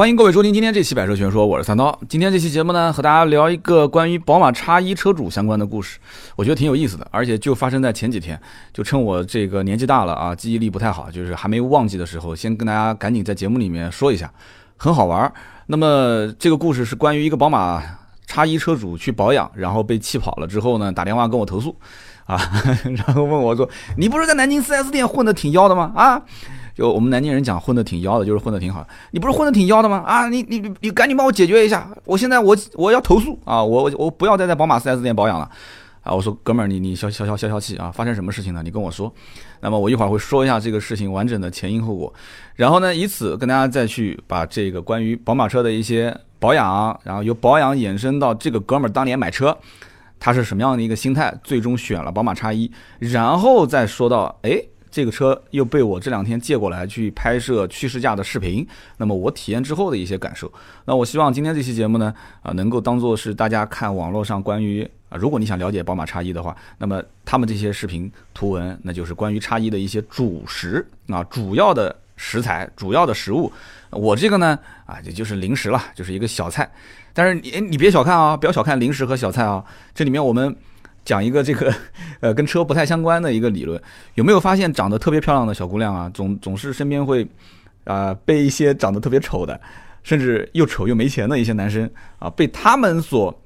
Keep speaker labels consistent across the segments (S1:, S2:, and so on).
S1: 欢迎各位收听今天这期《百车全说》，我是三刀。今天这期节目呢，和大家聊一个关于宝马叉一车主相关的故事，我觉得挺有意思的，而且就发生在前几天。就趁我这个年纪大了啊，记忆力不太好，就是还没忘记的时候，先跟大家赶紧在节目里面说一下，很好玩。那么这个故事是关于一个宝马叉一车主去保养，然后被气跑了之后呢，打电话跟我投诉啊，然后问我说：“你不是在南京 4S 店混的挺妖的吗？啊？”就我们南京人讲混得挺妖的，就是混得挺好。你不是混得挺妖的吗？啊，你你你赶紧帮我解决一下！我现在我我要投诉啊！我我不要再在宝马 4S 店保养了啊！我说哥们儿，你你消消消消消气啊！发生什么事情呢？你跟我说。那么我一会儿会说一下这个事情完整的前因后果，然后呢，以此跟大家再去把这个关于宝马车的一些保养，然后由保养衍生到这个哥们儿当年买车，他是什么样的一个心态，最终选了宝马叉一，然后再说到哎。这个车又被我这两天借过来去拍摄去试驾的视频，那么我体验之后的一些感受，那我希望今天这期节目呢，啊，能够当做是大家看网络上关于啊，如果你想了解宝马叉一的话，那么他们这些视频图文，那就是关于叉一的一些主食啊，主要的食材，主要的食物。我这个呢，啊，也就是零食了，就是一个小菜。但是你你别小看啊，不要小看零食和小菜啊，这里面我们。讲一个这个，呃，跟车不太相关的一个理论，有没有发现长得特别漂亮的小姑娘啊，总总是身边会，啊，被一些长得特别丑的，甚至又丑又没钱的一些男生啊，被他们所，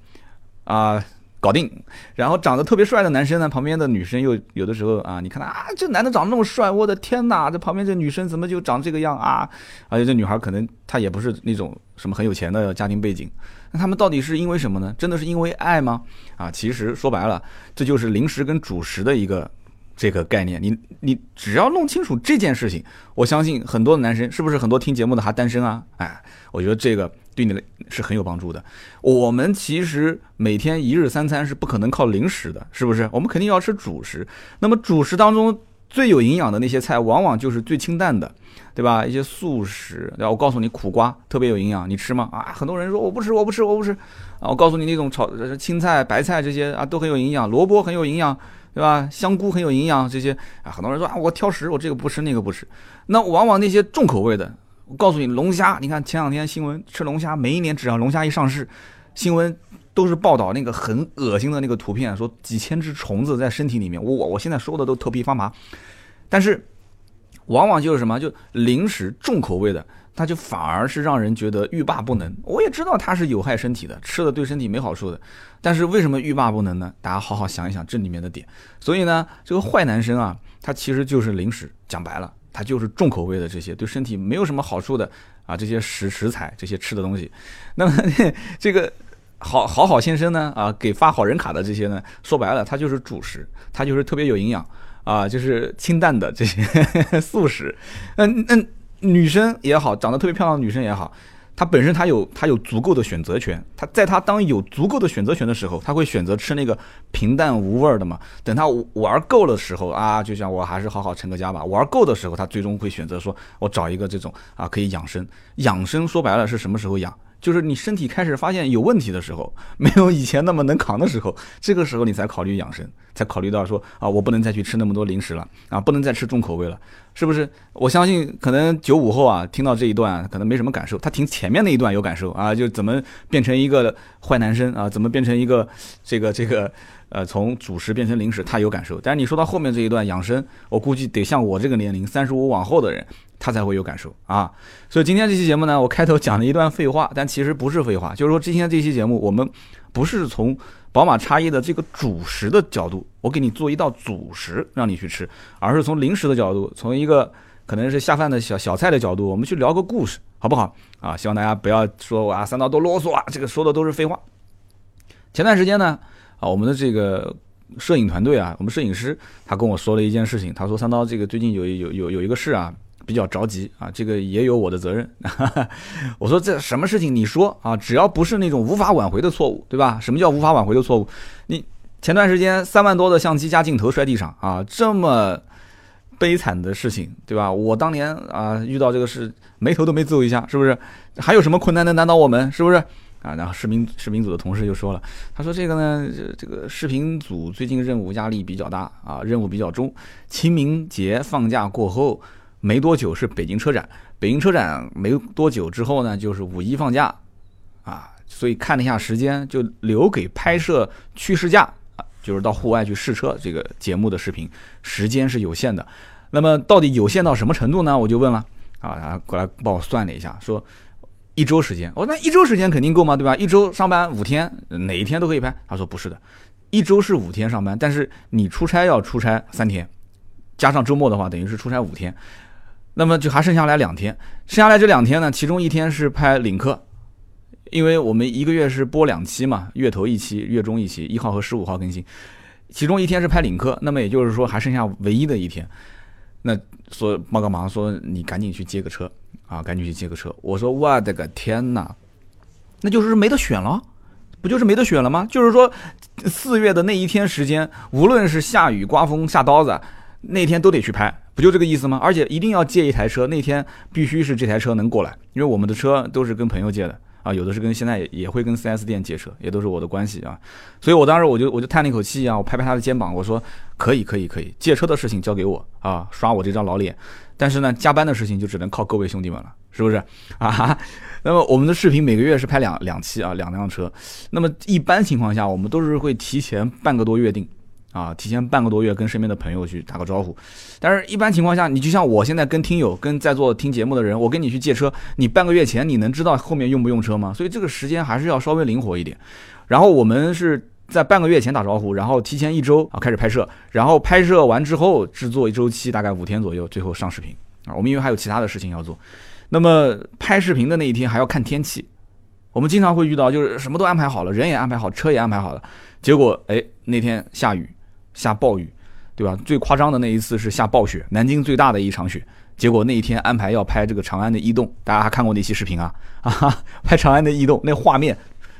S1: 啊。搞定，然后长得特别帅的男生呢，旁边的女生又有的时候啊，你看啊，这男的长得那么帅，我的天哪，这旁边这女生怎么就长这个样啊？而且这女孩可能她也不是那种什么很有钱的家庭背景，那他们到底是因为什么呢？真的是因为爱吗？啊，其实说白了，这就是零食跟主食的一个这个概念。你你只要弄清楚这件事情，我相信很多的男生是不是很多听节目的还单身啊？哎，我觉得这个。对你的是很有帮助的。我们其实每天一日三餐是不可能靠零食的，是不是？我们肯定要吃主食。那么主食当中最有营养的那些菜，往往就是最清淡的，对吧？一些素食，对吧？我告诉你，苦瓜特别有营养，你吃吗？啊，很多人说我不吃，我不吃，我不吃。啊，我告诉你，那种炒青菜、白菜这些啊，都很有营养。萝卜很有营养，对吧？香菇很有营养，这些啊，很多人说啊，我挑食，我这个不吃，那个不吃。那往往那些重口味的。我告诉你，龙虾，你看前两天新闻吃龙虾，每一年只要龙虾一上市，新闻都是报道那个很恶心的那个图片，说几千只虫子在身体里面，我我现在说的都头皮发麻。但是，往往就是什么，就零食重口味的，它就反而是让人觉得欲罢不能。我也知道它是有害身体的，吃了对身体没好处的，但是为什么欲罢不能呢？大家好好想一想这里面的点。所以呢，这个坏男生啊，他其实就是零食，讲白了。他就是重口味的这些对身体没有什么好处的啊，这些食食材这些吃的东西，那么 这个好好好先生呢啊，给发好人卡的这些呢，说白了它就是主食，它就是特别有营养啊，就是清淡的这些 素食。嗯嗯，女生也好，长得特别漂亮的女生也好。她本身她有她有足够的选择权，她在她当有足够的选择权的时候，她会选择吃那个平淡无味的嘛。等她玩够了时候啊，就像我还是好好成个家吧。玩够的时候，她最终会选择说，我找一个这种啊可以养生。养生说白了是什么时候养？就是你身体开始发现有问题的时候，没有以前那么能扛的时候，这个时候你才考虑养生，才考虑到说啊，我不能再去吃那么多零食了啊，不能再吃重口味了，是不是？我相信可能九五后啊，听到这一段可能没什么感受，他听前面那一段有感受啊，就怎么变成一个坏男生啊，怎么变成一个这个这个。呃，从主食变成零食，他有感受。但是你说到后面这一段养生，我估计得像我这个年龄，三十五往后的人，他才会有感受啊。所以今天这期节目呢，我开头讲了一段废话，但其实不是废话，就是说今天这期节目我们不是从宝马叉一的这个主食的角度，我给你做一道主食让你去吃，而是从零食的角度，从一个可能是下饭的小小菜的角度，我们去聊个故事，好不好？啊，希望大家不要说我啊三刀多啰嗦啊，这个说的都是废话。前段时间呢。啊，我们的这个摄影团队啊，我们摄影师他跟我说了一件事情，他说三刀这个最近有有有有一个事啊，比较着急啊，这个也有我的责任。我说这什么事情你说啊，只要不是那种无法挽回的错误，对吧？什么叫无法挽回的错误？你前段时间三万多的相机加镜头摔地上啊，这么悲惨的事情，对吧？我当年啊遇到这个事，眉头都没皱一下，是不是？还有什么困难能难倒我们？是不是？啊，然后视频视频组的同事就说了，他说这个呢，这个视频组最近任务压力比较大啊，任务比较重。清明节放假过后没多久是北京车展，北京车展没多久之后呢，就是五一放假啊，所以看了一下时间，就留给拍摄去试驾啊，就是到户外去试车这个节目的视频，时间是有限的。那么到底有限到什么程度呢？我就问了啊，他过来帮我算了一下，说一周时间。我说那一周时间肯定够吗？对吧？一周上班五天，哪一天都可以拍。他说不是的，一周是五天上班，但是你出差要出差三天，加上周末的话，等于是出差五天。那么就还剩下来两天，剩下来这两天呢，其中一天是拍领克，因为我们一个月是播两期嘛，月头一期，月中一期，一号和十五号更新，其中一天是拍领克，那么也就是说还剩下唯一的一天，那说帮个忙，说你赶紧去接个车。啊，赶紧去接个车。我说我的个天哪，那就是没得选了，不就是没得选了吗？就是说四月的那一天时间，无论是下雨、刮风、下刀子，那天都得去拍。不就这个意思吗？而且一定要借一台车，那天必须是这台车能过来，因为我们的车都是跟朋友借的啊，有的是跟现在也会跟 4S 店借车，也都是我的关系啊。所以我当时我就我就叹了一口气啊，我拍拍他的肩膀，我说可以可以可以，借车的事情交给我啊，刷我这张老脸。但是呢，加班的事情就只能靠各位兄弟们了，是不是啊？那么我们的视频每个月是拍两两期啊，两辆车。那么一般情况下，我们都是会提前半个多月定。啊，提前半个多月跟身边的朋友去打个招呼，但是一般情况下，你就像我现在跟听友、跟在座听节目的人，我跟你去借车，你半个月前你能知道后面用不用车吗？所以这个时间还是要稍微灵活一点。然后我们是在半个月前打招呼，然后提前一周啊开始拍摄，然后拍摄完之后制作一周期，大概五天左右，最后上视频啊。我们因为还有其他的事情要做，那么拍视频的那一天还要看天气，我们经常会遇到就是什么都安排好了，人也安排好，车也安排好了，结果哎那天下雨。下暴雨，对吧？最夸张的那一次是下暴雪，南京最大的一场雪。结果那一天安排要拍这个长安的逸动，大家还看过那期视频啊？啊，拍长安的逸动，那画面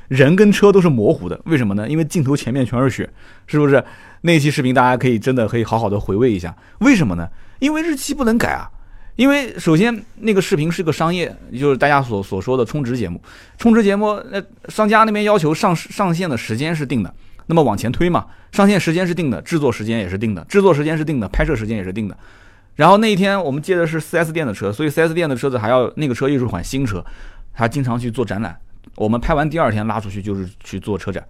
S1: 人跟车都是模糊的，为什么呢？因为镜头前面全是雪，是不是？那期视频大家可以真的可以好好的回味一下，为什么呢？因为日期不能改啊。因为首先那个视频是个商业，就是大家所所说的充值节目，充值节目，那商家那边要求上上线的时间是定的。那么往前推嘛，上线时间是定的，制作时间也是定的，制作时间是定的，拍摄时间也是定的。然后那一天我们接的是 4S 店的车，所以 4S 店的车子还要那个车又是款新车，他经常去做展览。我们拍完第二天拉出去就是去做车展，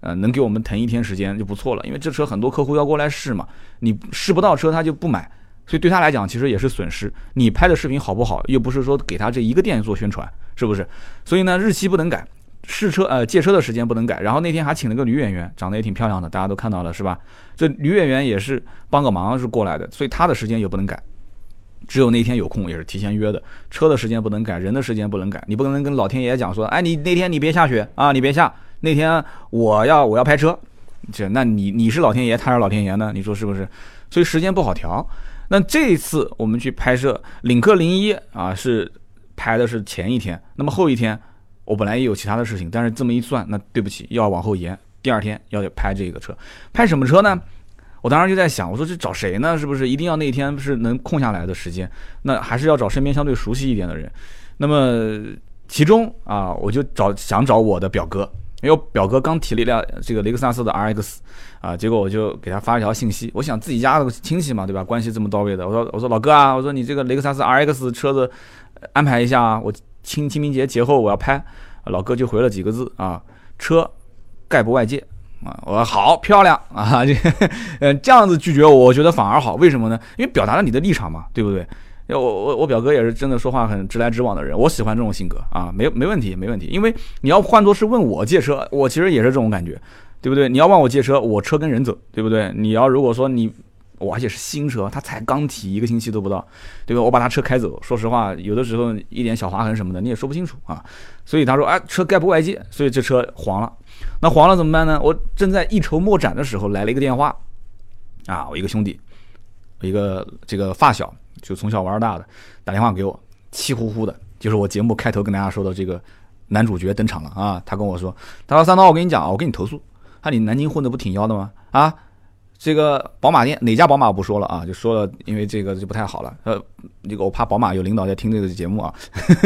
S1: 呃，能给我们腾一天时间就不错了。因为这车很多客户要过来试嘛，你试不到车他就不买，所以对他来讲其实也是损失。你拍的视频好不好，又不是说给他这一个店做宣传，是不是？所以呢，日期不能改。试车呃借车的时间不能改，然后那天还请了个女演员，长得也挺漂亮的，大家都看到了是吧？这女演员也是帮个忙是过来的，所以她的时间也不能改，只有那天有空也是提前约的。车的时间不能改，人的时间不能改，你不能跟老天爷讲说，哎你那天你别下雪啊，你别下，那天我要我要拍车，这那你你是老天爷，他是老天爷呢？你说是不是？所以时间不好调。那这次我们去拍摄领克零一啊，是拍的是前一天，那么后一天。我本来也有其他的事情，但是这么一算，那对不起，要往后延。第二天要拍这个车，拍什么车呢？我当时就在想，我说这找谁呢？是不是一定要那天是能空下来的时间？那还是要找身边相对熟悉一点的人。那么其中啊，我就找想找我的表哥，因为表哥刚提了一辆这个雷克萨斯的 RX 啊，结果我就给他发一条信息，我想自己家的亲戚嘛，对吧？关系这么到位的，我说我说老哥啊，我说你这个雷克萨斯 RX 车子安排一下啊，我。清清明节节后我要拍，老哥就回了几个字啊，车概不外借啊，我说好漂亮啊，这嗯这样子拒绝我，我觉得反而好，为什么呢？因为表达了你的立场嘛，对不对？我我我表哥也是真的说话很直来直往的人，我喜欢这种性格啊，没没问题没问题，因为你要换作是问我借车，我其实也是这种感觉，对不对？你要问我借车，我车跟人走，对不对？你要如果说你。我而且是新车，它才刚提一个星期都不到，对吧？我把他车开走，说实话，有的时候一点小划痕什么的你也说不清楚啊。所以他说，哎，车概不外借，所以这车黄了。那黄了怎么办呢？我正在一筹莫展的时候，来了一个电话，啊，我一个兄弟，一个这个发小，就从小玩大的，打电话给我，气呼呼的，就是我节目开头跟大家说的这个男主角登场了啊。他跟我说，他说三刀，我跟你讲啊，我跟你投诉，他你南京混的不挺妖的吗？啊？这个宝马店哪家宝马不说了啊，就说了，因为这个就不太好了。呃，这个我怕宝马有领导在听这个节目啊。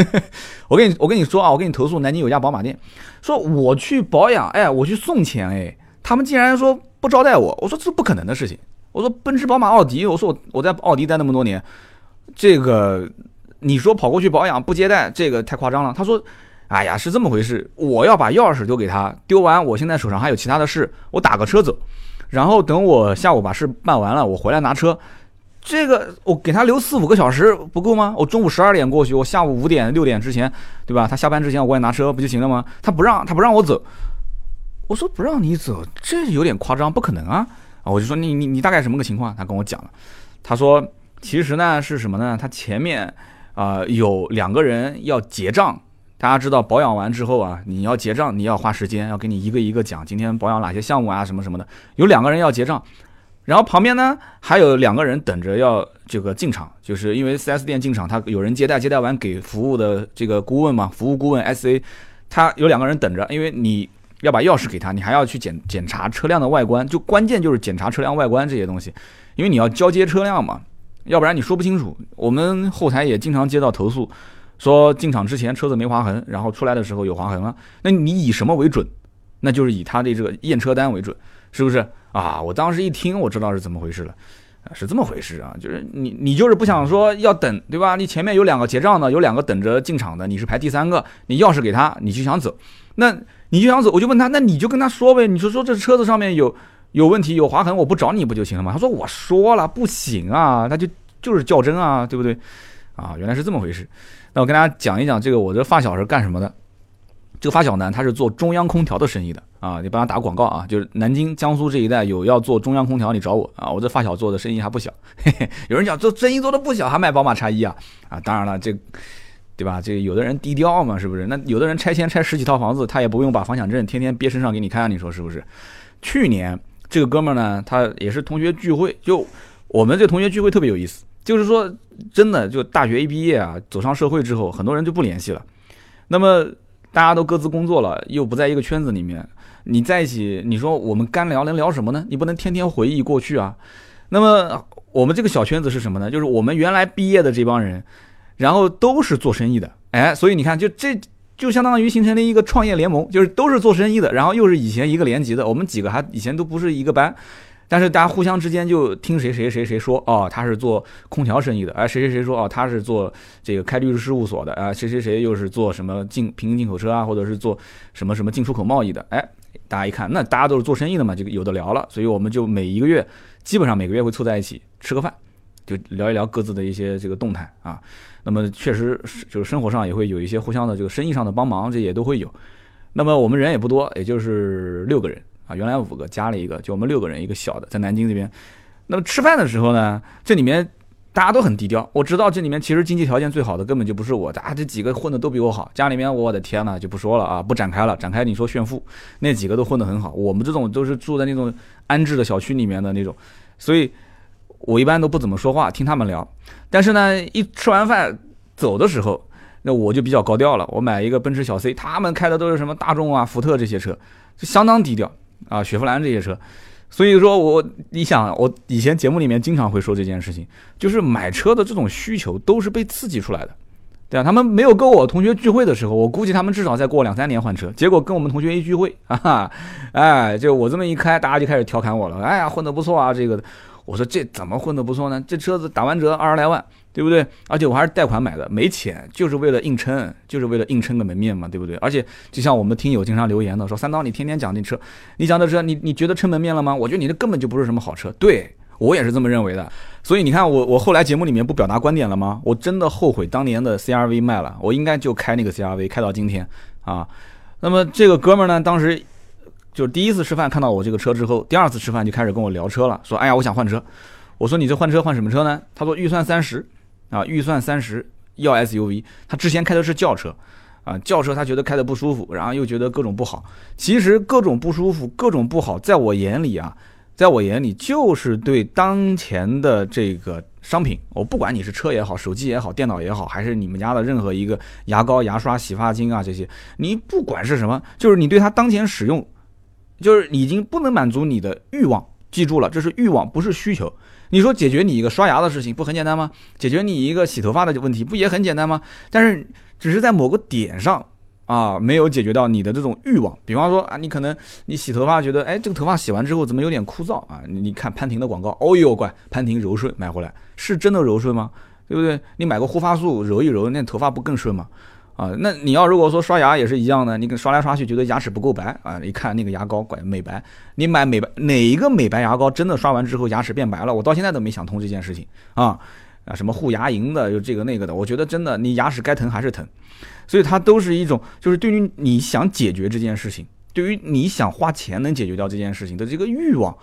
S1: 我跟你我跟你说啊，我跟你投诉，南京有家宝马店，说我去保养，哎，我去送钱，哎，他们竟然说不招待我。我说这不可能的事情。我说奔驰、宝马、奥迪，我说我我在奥迪待那么多年，这个你说跑过去保养不接待，这个太夸张了。他说，哎呀，是这么回事，我要把钥匙丢给他，丢完我现在手上还有其他的事，我打个车走，然后等我下午把事办完了，我回来拿车。这个我给他留四五个小时不够吗？我中午十二点过去，我下午五点六点之前，对吧？他下班之前我过来拿车不就行了吗？他不让他不让我走，我说不让你走，这有点夸张，不可能啊！啊，我就说你你你大概什么个情况？他跟我讲了，他说其实呢是什么呢？他前面啊有两个人要结账，大家知道保养完之后啊，你要结账，你要花时间，要给你一个一个讲今天保养哪些项目啊什么什么的，有两个人要结账。然后旁边呢还有两个人等着要这个进场，就是因为 4S 店进场，他有人接待，接待完给服务的这个顾问嘛，服务顾问 SA，他有两个人等着，因为你要把钥匙给他，你还要去检检查车辆的外观，就关键就是检查车辆外观这些东西，因为你要交接车辆嘛，要不然你说不清楚。我们后台也经常接到投诉，说进场之前车子没划痕，然后出来的时候有划痕了，那你以什么为准？那就是以他的这个验车单为准，是不是？啊！我当时一听，我知道是怎么回事了，是这么回事啊，就是你你就是不想说要等，对吧？你前面有两个结账的，有两个等着进场的，你是排第三个，你钥匙给他，你就想走，那你就想走，我就问他，那你就跟他说呗，你说说这车子上面有有问题，有划痕，我不找你不就行了吗？他说我说了不行啊，他就就是较真啊，对不对？啊，原来是这么回事。那我跟大家讲一讲这个，我这发小是干什么的？这个发小呢，他是做中央空调的生意的啊，你帮他打广告啊，就是南京、江苏这一带有要做中央空调，你找我啊，我这发小做的生意还不小。嘿嘿，有人讲做生意做的不小，还卖宝马叉一啊啊，当然了，这对吧？这有的人低调嘛，是不是？那有的人拆迁拆十几套房子，他也不用把房产证天天憋身上给你看，你说是不是？去年这个哥们呢，他也是同学聚会，就我们这同学聚会特别有意思，就是说真的，就大学一毕业啊，走上社会之后，很多人就不联系了。那么大家都各自工作了，又不在一个圈子里面，你在一起，你说我们干聊能聊什么呢？你不能天天回忆过去啊。那么我们这个小圈子是什么呢？就是我们原来毕业的这帮人，然后都是做生意的，哎，所以你看，就这就相当于形成了一个创业联盟，就是都是做生意的，然后又是以前一个年级的，我们几个还以前都不是一个班。但是大家互相之间就听谁谁谁谁说哦，他是做空调生意的，哎，谁谁谁说哦，他是做这个开律师事务所的，啊，谁谁谁又是做什么进平行进口车啊，或者是做什么什么进出口贸易的，哎，大家一看，那大家都是做生意的嘛，就有的聊了，所以我们就每一个月基本上每个月会凑在一起吃个饭，就聊一聊各自的一些这个动态啊。那么确实就是生活上也会有一些互相的这个生意上的帮忙，这也都会有。那么我们人也不多，也就是六个人。啊，原来五个加了一个，就我们六个人，一个小的在南京这边。那么吃饭的时候呢，这里面大家都很低调。我知道这里面其实经济条件最好的根本就不是我，啊，这几个混的都比我好。家里面，我的天呐，就不说了啊，不展开了，展开你说炫富，那几个都混得很好。我们这种都是住在那种安置的小区里面的那种，所以我一般都不怎么说话，听他们聊。但是呢，一吃完饭走的时候，那我就比较高调了。我买一个奔驰小 C，他们开的都是什么大众啊、福特这些车，就相当低调。啊，雪佛兰这些车，所以说我你想，我以前节目里面经常会说这件事情，就是买车的这种需求都是被刺激出来的，对啊，他们没有跟我同学聚会的时候，我估计他们至少再过两三年换车，结果跟我们同学一聚会，哈哈，哎，就我这么一开，大家就开始调侃我了，哎呀，混得不错啊，这个，我说这怎么混得不错呢？这车子打完折二十来万。对不对？而且我还是贷款买的，没钱，就是为了硬撑，就是为了硬撑个门面嘛，对不对？而且就像我们听友经常留言的说，三刀你天天讲这车，你讲的车，你你觉得撑门面了吗？我觉得你这根本就不是什么好车，对我也是这么认为的。所以你看我我后来节目里面不表达观点了吗？我真的后悔当年的 CRV 卖了，我应该就开那个 CRV 开到今天啊。那么这个哥们呢，当时就是第一次吃饭看到我这个车之后，第二次吃饭就开始跟我聊车了，说哎呀我想换车。我说你这换车换什么车呢？他说预算三十。啊，预算三十要 SUV，他之前开的是轿车，啊，轿车他觉得开的不舒服，然后又觉得各种不好。其实各种不舒服、各种不好，在我眼里啊，在我眼里就是对当前的这个商品，我不管你是车也好、手机也好、电脑也好，还是你们家的任何一个牙膏、牙刷、洗发精啊这些，你不管是什么，就是你对它当前使用，就是已经不能满足你的欲望。记住了，这是欲望，不是需求。你说解决你一个刷牙的事情不很简单吗？解决你一个洗头发的问题不也很简单吗？但是只是在某个点上啊，没有解决到你的这种欲望。比方说啊，你可能你洗头发觉得，哎，这个头发洗完之后怎么有点枯燥啊？你看潘婷的广告，哦呦乖，潘婷柔顺买回来是真的柔顺吗？对不对？你买个护发素揉一揉，那头发不更顺吗？啊，那你要如果说刷牙也是一样的，你跟刷来刷去觉得牙齿不够白啊，一看那个牙膏管美白，你买美白哪一个美白牙膏真的刷完之后牙齿变白了？我到现在都没想通这件事情啊啊，什么护牙龈的，又这个那个的，我觉得真的你牙齿该疼还是疼，所以它都是一种，就是对于你想解决这件事情，对于你想花钱能解决掉这件事情的这个欲望，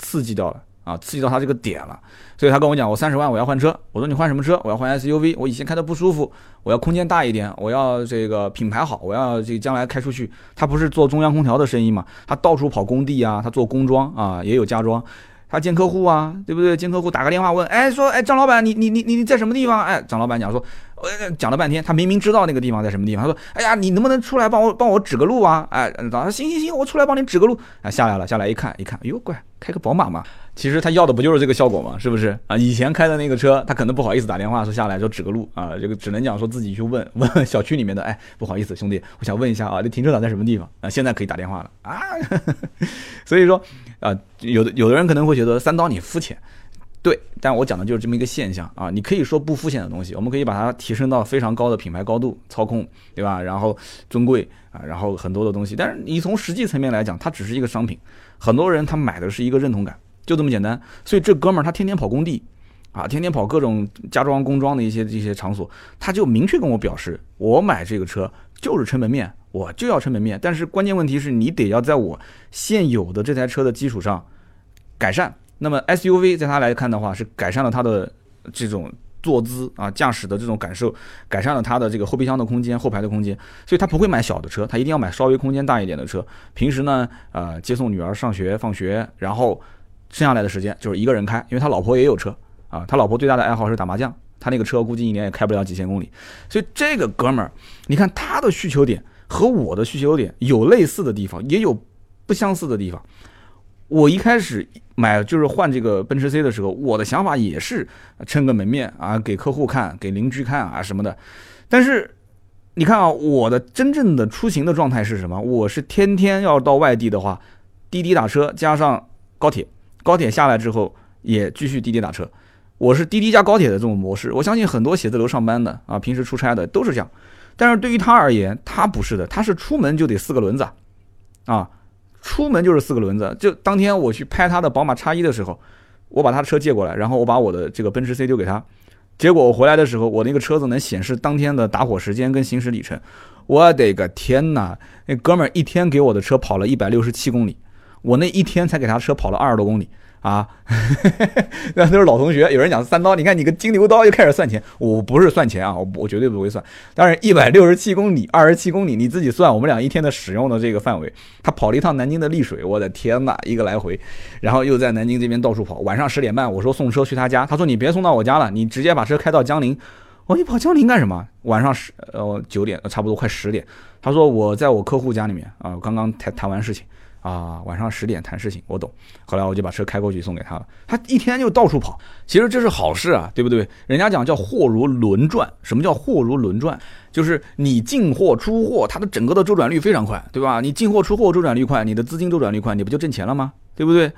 S1: 刺激掉了。啊，刺激到他这个点了，所以他跟我讲，我三十万我要换车。我说你换什么车？我要换 SUV。我以前开的不舒服，我要空间大一点，我要这个品牌好，我要这个将来开出去。他不是做中央空调的生意嘛？他到处跑工地啊，他做工装啊，也有家装。他见客户啊，对不对？见客户打个电话问，哎，说，哎，张老板，你你你你在什么地方？哎，张老板讲说，呃，讲了半天，他明明知道那个地方在什么地方。他说，哎呀，你能不能出来帮我帮我指个路啊？哎，他说行行行，我出来帮你指个路。哎，下来了，下来一看，一看，哎呦，乖，开个宝马嘛。其实他要的不就是这个效果吗？是不是啊？以前开的那个车，他可能不好意思打电话说下来说指个路啊，这个只能讲说自己去问 问小区里面的。哎，不好意思，兄弟，我想问一下啊，这停车场在什么地方啊？现在可以打电话了啊。所以说啊，有的有的人可能会觉得三刀你肤浅，对，但我讲的就是这么一个现象啊。你可以说不肤浅的东西，我们可以把它提升到非常高的品牌高度、操控，对吧？然后尊贵啊，然后很多的东西。但是你从实际层面来讲，它只是一个商品，很多人他买的是一个认同感。就这么简单，所以这哥们儿他天天跑工地，啊，天天跑各种家装工装的一些这些场所，他就明确跟我表示，我买这个车就是撑门面，我就要撑门面。但是关键问题是你得要在我现有的这台车的基础上改善。那么 SUV 在他来看的话，是改善了他的这种坐姿啊，驾驶的这种感受，改善了他的这个后备箱的空间、后排的空间。所以他不会买小的车，他一定要买稍微空间大一点的车。平时呢，呃，接送女儿上学放学，然后。剩下来的时间就是一个人开，因为他老婆也有车啊，他老婆最大的爱好是打麻将，他那个车估计一年也开不了几千公里，所以这个哥们儿，你看他的需求点和我的需求点有类似的地方，也有不相似的地方。我一开始买就是换这个奔驰 C 的时候，我的想法也是撑个门面啊，给客户看，给邻居看啊什么的。但是你看啊，我的真正的出行的状态是什么？我是天天要到外地的话，滴滴打车加上高铁。高铁下来之后也继续滴滴打车，我是滴滴加高铁的这种模式。我相信很多写字楼上班的啊，平时出差的都是这样。但是对于他而言，他不是的，他是出门就得四个轮子，啊，出门就是四个轮子。就当天我去拍他的宝马叉一的时候，我把他的车借过来，然后我把我的这个奔驰 C 丢给他，结果我回来的时候，我那个车子能显示当天的打火时间跟行驶里程。我的个天呐，那哥们儿一天给我的车跑了一百六十七公里。我那一天才给他车跑了二十多公里啊，那都是老同学。有人讲三刀，你看你个金牛刀又开始算钱，我不是算钱啊，我我绝对不会算。但是一百六十七公里，二十七公里，你自己算，我们俩一天的使用的这个范围，他跑了一趟南京的丽水，我的天呐，一个来回，然后又在南京这边到处跑。晚上十点半，我说送车去他家，他说你别送到我家了，你直接把车开到江陵。我说你跑江陵干什么？晚上十呃九点，差不多快十点，他说我在我客户家里面啊，刚刚谈谈完事情。啊，晚上十点谈事情，我懂。后来我就把车开过去送给他了。他一天就到处跑，其实这是好事啊，对不对？人家讲叫货如轮转，什么叫货如轮转？就是你进货出货，它的整个的周转率非常快，对吧？你进货出货周转率快，你的资金周转率快，你不就挣钱了吗？对不对？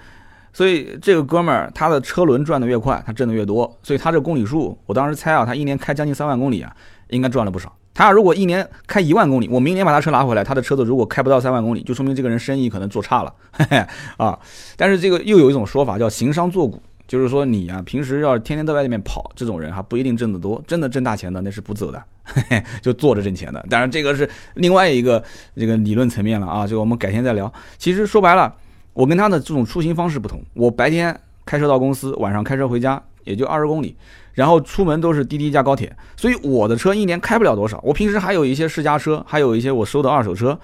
S1: 所以这个哥们儿他的车轮转的越快，他挣的越多。所以他这公里数，我当时猜啊，他一年开将近三万公里啊，应该赚了不少。他如果一年开一万公里，我明年把他车拿回来，他的车子如果开不到三万公里，就说明这个人生意可能做差了，嘿 嘿啊。但是这个又有一种说法叫行商坐骨，就是说你啊，平时要是天天在外面跑，这种人哈不一定挣得多，真的挣大钱的那是不走的，嘿嘿，就坐着挣钱的。当然这个是另外一个这个理论层面了啊，这个我们改天再聊。其实说白了，我跟他的这种出行方式不同，我白天开车到公司，晚上开车回家，也就二十公里。然后出门都是滴滴加高铁，所以我的车一年开不了多少。我平时还有一些私家车，还有一些我收的二手车，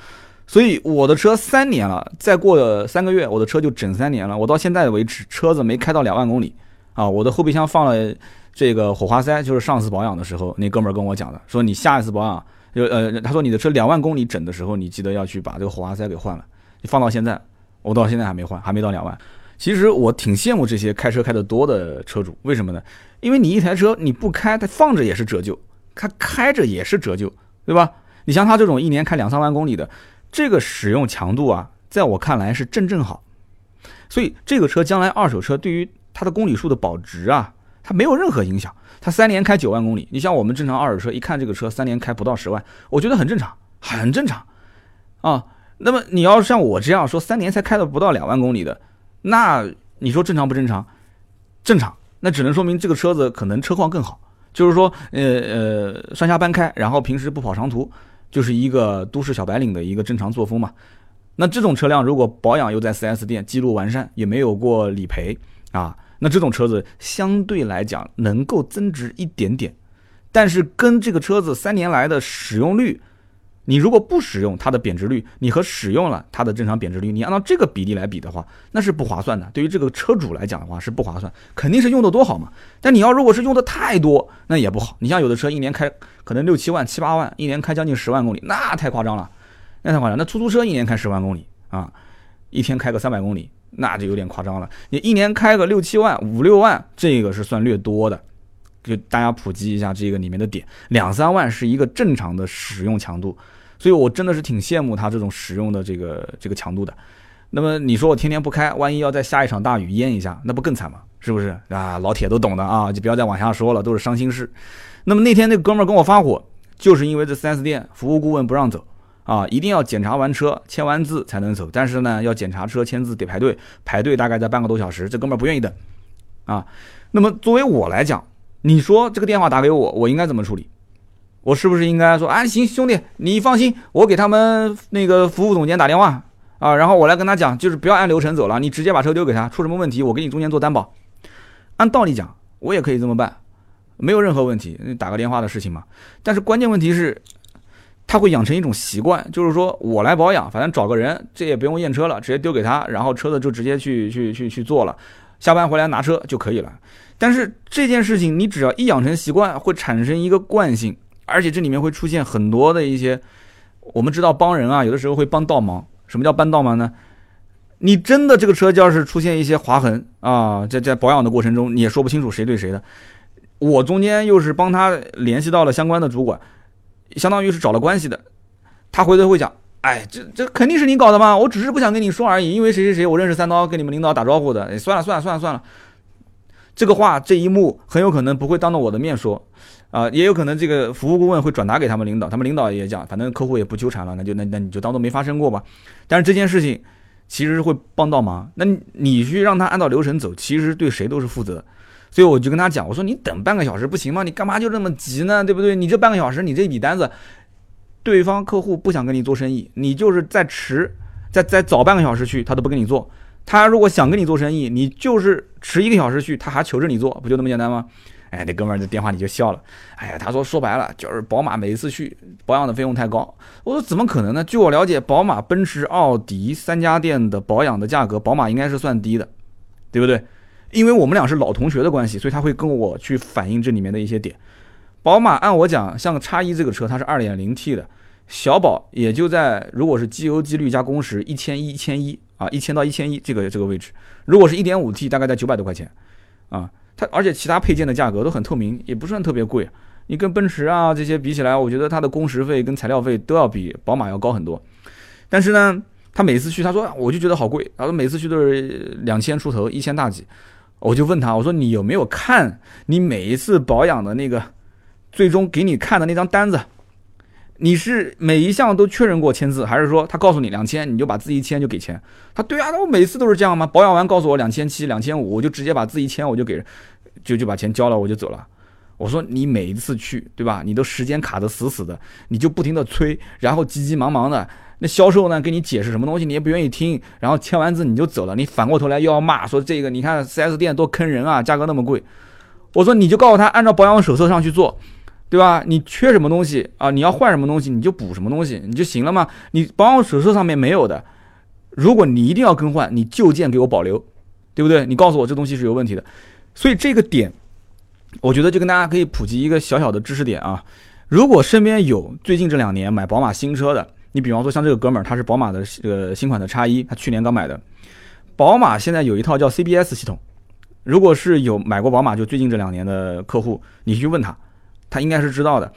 S1: 所以我的车三年了，再过三个月，我的车就整三年了。我到现在为止，车子没开到两万公里啊！我的后备箱放了这个火花塞，就是上次保养的时候，那哥们儿跟我讲的，说你下一次保养，就呃，他说你的车两万公里整的时候，你记得要去把这个火花塞给换了。你放到现在，我到现在还没换，还没到两万。其实我挺羡慕这些开车开得多的车主，为什么呢？因为你一台车你不开，它放着也是折旧，它开着也是折旧，对吧？你像他这种一年开两三万公里的，这个使用强度啊，在我看来是正正好。所以这个车将来二手车对于它的公里数的保值啊，它没有任何影响。它三年开九万公里，你像我们正常二手车，一看这个车三年开不到十万，我觉得很正常，很正常啊。那么你要像我这样说，三年才开了不到两万公里的，那你说正常不正常？正常，那只能说明这个车子可能车况更好。就是说，呃呃，上下班开，然后平时不跑长途，就是一个都市小白领的一个正常作风嘛。那这种车辆如果保养又在 4S 店记录完善，也没有过理赔啊，那这种车子相对来讲能够增值一点点，但是跟这个车子三年来的使用率。你如果不使用它的贬值率，你和使用了它的正常贬值率，你按照这个比例来比的话，那是不划算的。对于这个车主来讲的话是不划算，肯定是用的多好嘛。但你要如果是用的太多，那也不好。你像有的车一年开可能六七万、七八万，一年开将近十万公里，那太夸张了，那太夸张。那出租车一年开十万公里啊，一天开个三百公里，那就有点夸张了。你一年开个六七万、五六万，这个是算略多的。就大家普及一下这个里面的点，两三万是一个正常的使用强度，所以我真的是挺羡慕他这种使用的这个这个强度的。那么你说我天天不开，万一要再下一场大雨淹一下，那不更惨吗？是不是啊？老铁都懂的啊，就不要再往下说了，都是伤心事。那么那天那哥们跟我发火，就是因为这 4S 店服务顾问不让走啊，一定要检查完车签完字才能走，但是呢要检查车签字得排队，排队大概在半个多小时，这哥们不愿意等啊。那么作为我来讲，你说这个电话打给我，我应该怎么处理？我是不是应该说啊，行，兄弟，你放心，我给他们那个服务总监打电话啊，然后我来跟他讲，就是不要按流程走了，你直接把车丢给他，出什么问题我给你中间做担保。按道理讲，我也可以这么办，没有任何问题，打个电话的事情嘛。但是关键问题是，他会养成一种习惯，就是说我来保养，反正找个人，这也不用验车了，直接丢给他，然后车子就直接去去去去做了，下班回来拿车就可以了。但是这件事情，你只要一养成习惯，会产生一个惯性，而且这里面会出现很多的一些，我们知道帮人啊，有的时候会帮倒忙。什么叫帮倒忙呢？你真的这个车要是出现一些划痕啊，在在保养的过程中，你也说不清楚谁对谁的。我中间又是帮他联系到了相关的主管，相当于是找了关系的，他回头会讲，哎，这这肯定是你搞的嘛，我只是不想跟你说而已，因为谁谁谁我认识三刀，跟你们领导打招呼的，哎，算了算了算了算了。这个话这一幕很有可能不会当着我的面说，啊，也有可能这个服务顾问会转达给他们领导，他们领导也讲，反正客户也不纠缠了，那就那那你就当做没发生过吧。但是这件事情其实会帮到忙，那你去让他按照流程走，其实对谁都是负责。所以我就跟他讲，我说你等半个小时不行吗？你干嘛就这么急呢？对不对？你这半个小时，你这笔单子，对方客户不想跟你做生意，你就是再迟再再早半个小时去，他都不跟你做。他如果想跟你做生意，你就是迟一个小时去，他还求着你做，不就那么简单吗？哎，那哥们儿在电话里就笑了。哎呀，他说说白了就是宝马每一次去保养的费用太高。我说怎么可能呢？据我了解，宝马、奔驰、奥迪三家店的保养的价格，宝马应该是算低的，对不对？因为我们俩是老同学的关系，所以他会跟我去反映这里面的一些点。宝马按我讲，像叉一这个车，它是二点零 T 的，小保也就在如果是机油机滤加工时一千一一千一。啊，一千到一千一这个这个位置，如果是一点五 T，大概在九百多块钱，啊，它而且其他配件的价格都很透明，也不算特别贵。你跟奔驰啊这些比起来，我觉得它的工时费跟材料费都要比宝马要高很多。但是呢，他每次去，他说我就觉得好贵，他说每次去都是两千出头，一千大几。我就问他，我说你有没有看你每一次保养的那个最终给你看的那张单子？你是每一项都确认过签字，还是说他告诉你两千，你就把字一签就给钱？他对啊，那我每次都是这样吗？保养完告诉我两千七、两千五，我就直接把字一签，我就给，就就把钱交了，我就走了。我说你每一次去，对吧？你都时间卡得死死的，你就不停的催，然后急急忙忙的，那销售呢跟你解释什么东西你也不愿意听，然后签完字你就走了，你反过头来又要骂说这个你看 4S 店多坑人啊，价格那么贵。我说你就告诉他按照保养手册上去做。对吧？你缺什么东西啊？你要换什么东西，你就补什么东西，你就行了嘛。你保养手册上面没有的，如果你一定要更换，你旧件给我保留，对不对？你告诉我这东西是有问题的。所以这个点，我觉得就跟大家可以普及一个小小的知识点啊。如果身边有最近这两年买宝马新车的，你比方说像这个哥们儿，他是宝马的呃新款的叉一，他去年刚买的。宝马现在有一套叫 CBS 系统，如果是有买过宝马就最近这两年的客户，你去问他。他应该是知道的，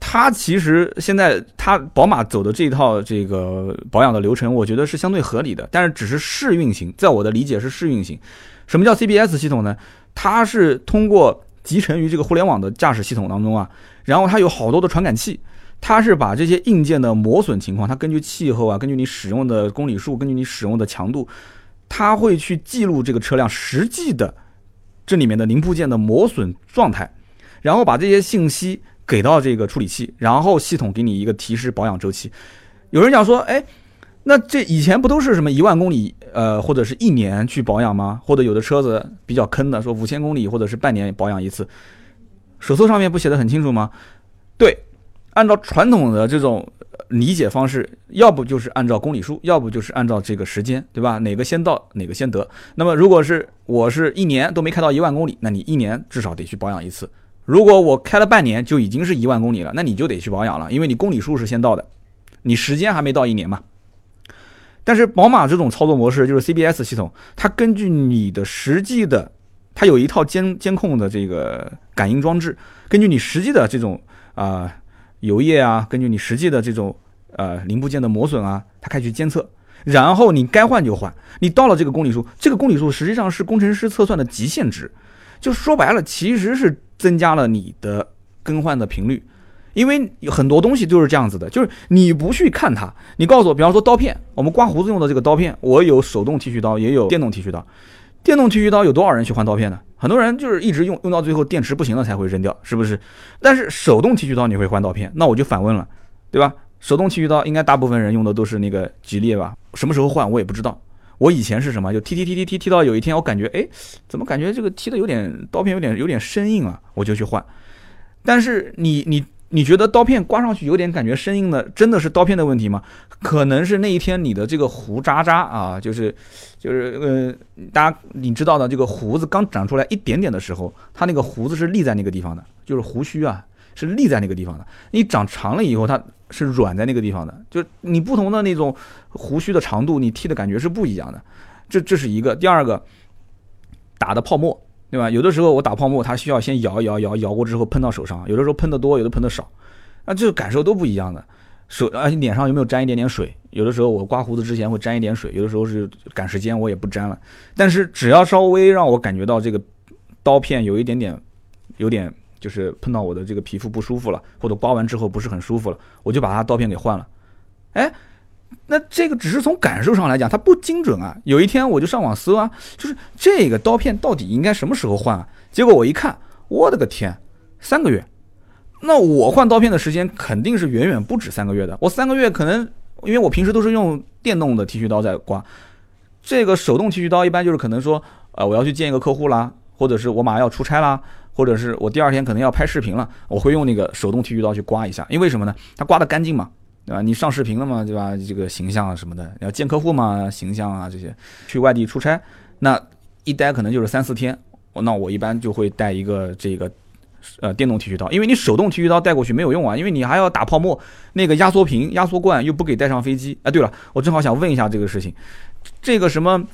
S1: 他其实现在他宝马走的这一套这个保养的流程，我觉得是相对合理的，但是只是试运行，在我的理解是试运行。什么叫 CBS 系统呢？它是通过集成于这个互联网的驾驶系统当中啊，然后它有好多的传感器，它是把这些硬件的磨损情况，它根据气候啊，根据你使用的公里数，根据你使用的强度，它会去记录这个车辆实际的这里面的零部件的磨损状态，然后把这些信息给到这个处理器，然后系统给你一个提示保养周期。有人讲说，哎。那这以前不都是什么一万公里，呃，或者是一年去保养吗？或者有的车子比较坑的，说五千公里或者是半年保养一次，手册上面不写的很清楚吗？对，按照传统的这种理解方式，要不就是按照公里数，要不就是按照这个时间，对吧？哪个先到哪个先得。那么如果是我是一年都没开到一万公里，那你一年至少得去保养一次。如果我开了半年就已经是一万公里了，那你就得去保养了，因为你公里数是先到的，你时间还没到一年嘛。但是宝马这种操作模式就是 CBS 系统，它根据你的实际的，它有一套监监控的这个感应装置，根据你实际的这种啊油液啊，根据你实际的这种呃零部件的磨损啊，它开始监测，然后你该换就换。你到了这个公里数，这个公里数实际上是工程师测算的极限值，就说白了，其实是增加了你的更换的频率。因为很多东西就是这样子的，就是你不去看它，你告诉我，比方说刀片，我们刮胡子用的这个刀片，我有手动剃须刀，也有电动剃须刀。电动剃须刀有多少人去换刀片呢？很多人就是一直用，用到最后电池不行了才会扔掉，是不是？但是手动剃须刀你会换刀片，那我就反问了，对吧？手动剃须刀应该大部分人用的都是那个吉列吧？什么时候换我也不知道。我以前是什么？就剃剃剃剃剃剃到有一天我感觉，哎，怎么感觉这个剃的有点刀片有点有点生硬了，我就去换。但是你你。你觉得刀片刮上去有点感觉生硬的，真的是刀片的问题吗？可能是那一天你的这个胡渣渣啊，就是就是呃，大家你知道的，这个胡子刚长出来一点点的时候，它那个胡子是立在那个地方的，就是胡须啊是立在那个地方的。你长长了以后，它是软在那个地方的。就你不同的那种胡须的长度，你剃的感觉是不一样的。这这是一个。第二个，打的泡沫。对吧？有的时候我打泡沫，它需要先摇摇摇摇过之后喷到手上，有的时候喷的多，有的喷的少，啊，这个感受都不一样的。手而且脸上有没有沾一点点水？有的时候我刮胡子之前会沾一点水，有的时候是赶时间我也不沾了。但是只要稍微让我感觉到这个刀片有一点点，有点就是碰到我的这个皮肤不舒服了，或者刮完之后不是很舒服了，我就把它刀片给换了。哎。那这个只是从感受上来讲，它不精准啊。有一天我就上网搜啊，就是这个刀片到底应该什么时候换啊？结果我一看，我的个天，三个月。那我换刀片的时间肯定是远远不止三个月的。我三个月可能，因为我平时都是用电动的剃须刀在刮，这个手动剃须刀一般就是可能说，呃，我要去见一个客户啦，或者是我马上要出差啦，或者是我第二天可能要拍视频了，我会用那个手动剃须刀去刮一下，因为什么呢？它刮的干净嘛。对吧？你上视频了嘛？对吧？这个形象啊什么的，要见客户嘛，形象啊这些，去外地出差，那一待可能就是三四天。那我一般就会带一个这个呃电动剃须刀，因为你手动剃须刀带过去没有用啊，因为你还要打泡沫，那个压缩瓶、压缩罐又不给带上飞机。哎，对了，我正好想问一下这个事情，这个什么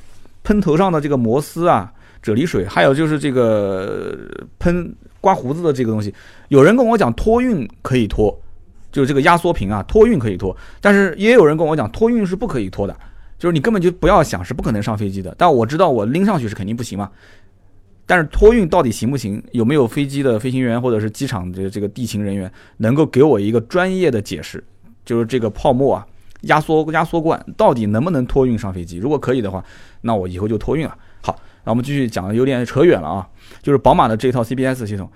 S1: 喷头上的这个摩丝啊、啫喱水，还有就是这个喷刮胡子的这个东西，有人跟我讲托运可以拖。就是这个压缩瓶啊，托运可以拖，但是也有人跟我讲，托运是不可以拖的，就是你根本就不要想，是不可能上飞机的。但我知道我拎上去是肯定不行嘛。但是托运到底行不行？有没有飞机的飞行员或者是机场的这个地勤人员能够给我一个专业的解释？就是这个泡沫啊，压缩压缩罐到底能不能托运上飞机？如果可以的话，那我以后就托运了。那我们继续讲的，有点扯远了啊。就是宝马的这套 CBS 系统。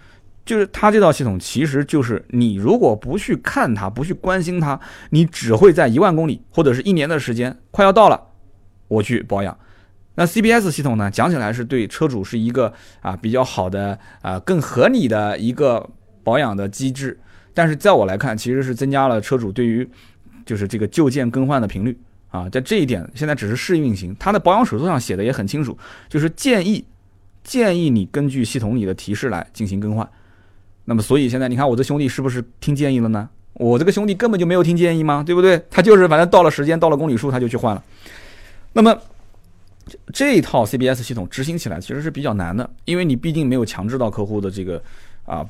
S1: 就是它这套系统，其实就是你如果不去看它，不去关心它，你只会在一万公里或者是一年的时间快要到了，我去保养。那 CBS 系统呢，讲起来是对车主是一个啊比较好的啊更合理的一个保养的机制，但是在我来看，其实是增加了车主对于就是这个旧件更换的频率啊。在这一点，现在只是试运行，它的保养手册上写的也很清楚，就是建议建议你根据系统里的提示来进行更换。那么，所以现在你看我这兄弟是不是听建议了呢？我这个兄弟根本就没有听建议吗？对不对？他就是反正到了时间，到了公里数，他就去换了。那么这一套 CBS 系统执行起来其实是比较难的，因为你毕竟没有强制到客户的这个啊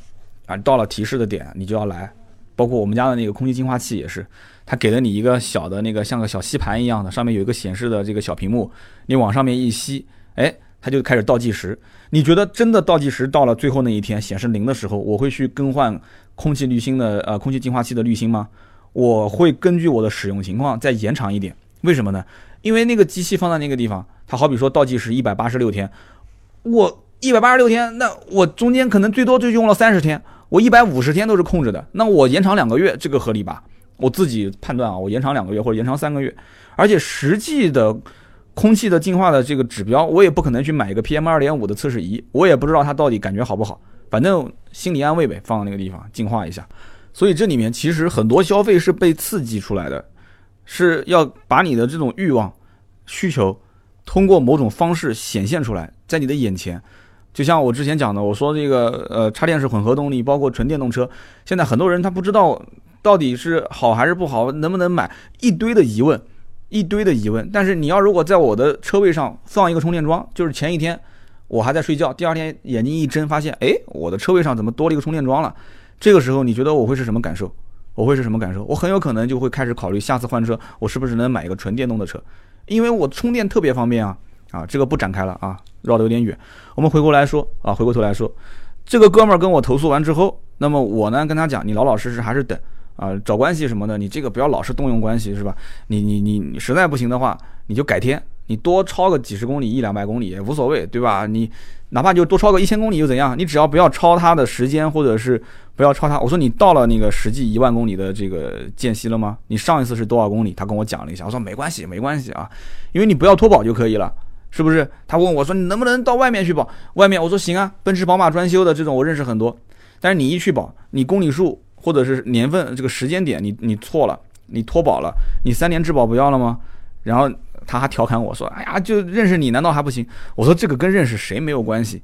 S1: 啊，到了提示的点你就要来。包括我们家的那个空气净化器也是，它给了你一个小的那个像个小吸盘一样的，上面有一个显示的这个小屏幕，你往上面一吸，哎。它就开始倒计时。你觉得真的倒计时到了最后那一天显示零的时候，我会去更换空气滤芯的呃空气净化器的滤芯吗？我会根据我的使用情况再延长一点。为什么呢？因为那个机器放在那个地方，它好比说倒计时一百八十六天，我一百八十六天，那我中间可能最多就用了三十天，我一百五十天都是空着的，那我延长两个月，这个合理吧？我自己判断啊，我延长两个月或者延长三个月，而且实际的空气的净化的这个指标，我也不可能去买一个 PM 二点五的测试仪，我也不知道它到底感觉好不好，反正心理安慰呗，放到那个地方净化一下。所以这里面其实很多消费是被刺激出来的。是要把你的这种欲望、需求，通过某种方式显现出来，在你的眼前。就像我之前讲的，我说这个呃，插电式混合动力，包括纯电动车，现在很多人他不知道到底是好还是不好，能不能买，一堆的疑问，一堆的疑问。但是你要如果在我的车位上放一个充电桩，就是前一天我还在睡觉，第二天眼睛一睁，发现哎，我的车位上怎么多了一个充电桩了？这个时候你觉得我会是什么感受？我会是什么感受？我很有可能就会开始考虑下次换车，我是不是能买一个纯电动的车？因为我充电特别方便啊！啊，这个不展开了啊，绕得有点远。我们回过来说啊，回过头来说，这个哥们儿跟我投诉完之后，那么我呢跟他讲，你老老实实还是等啊，找关系什么的，你这个不要老是动用关系是吧？你你你你实在不行的话，你就改天，你多超个几十公里一两百公里也无所谓，对吧？你哪怕就多超个一千公里又怎样？你只要不要超他的时间或者是。不要超他！我说你到了那个实际一万公里的这个间隙了吗？你上一次是多少公里？他跟我讲了一下，我说没关系，没关系啊，因为你不要脱保就可以了，是不是？他问我说你能不能到外面去保？外面我说行啊，奔驰、宝马专修的这种我认识很多。但是你一去保，你公里数或者是年份这个时间点你你错了，你脱保了，你三年质保不要了吗？然后他还调侃我说，哎呀，就认识你难道还不行？我说这个跟认识谁没有关系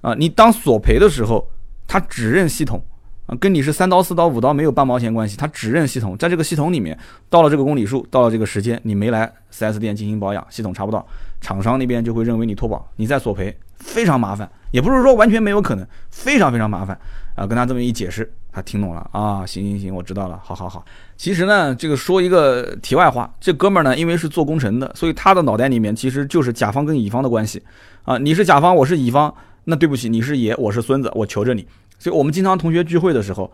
S1: 啊？你当索赔的时候，他只认系统。啊，跟你是三刀四刀五刀没有半毛钱关系，它只认系统，在这个系统里面，到了这个公里数，到了这个时间，你没来 4S 店进行保养，系统查不到，厂商那边就会认为你脱保，你再索赔，非常麻烦，也不是说完全没有可能，非常非常麻烦啊。跟他这么一解释，他听懂了啊，行行行，我知道了，好好好。其实呢，这个说一个题外话，这哥们儿呢，因为是做工程的，所以他的脑袋里面其实就是甲方跟乙方的关系啊，你是甲方，我是乙方，那对不起，你是爷，我是孙子，我求着你。所以我们经常同学聚会的时候，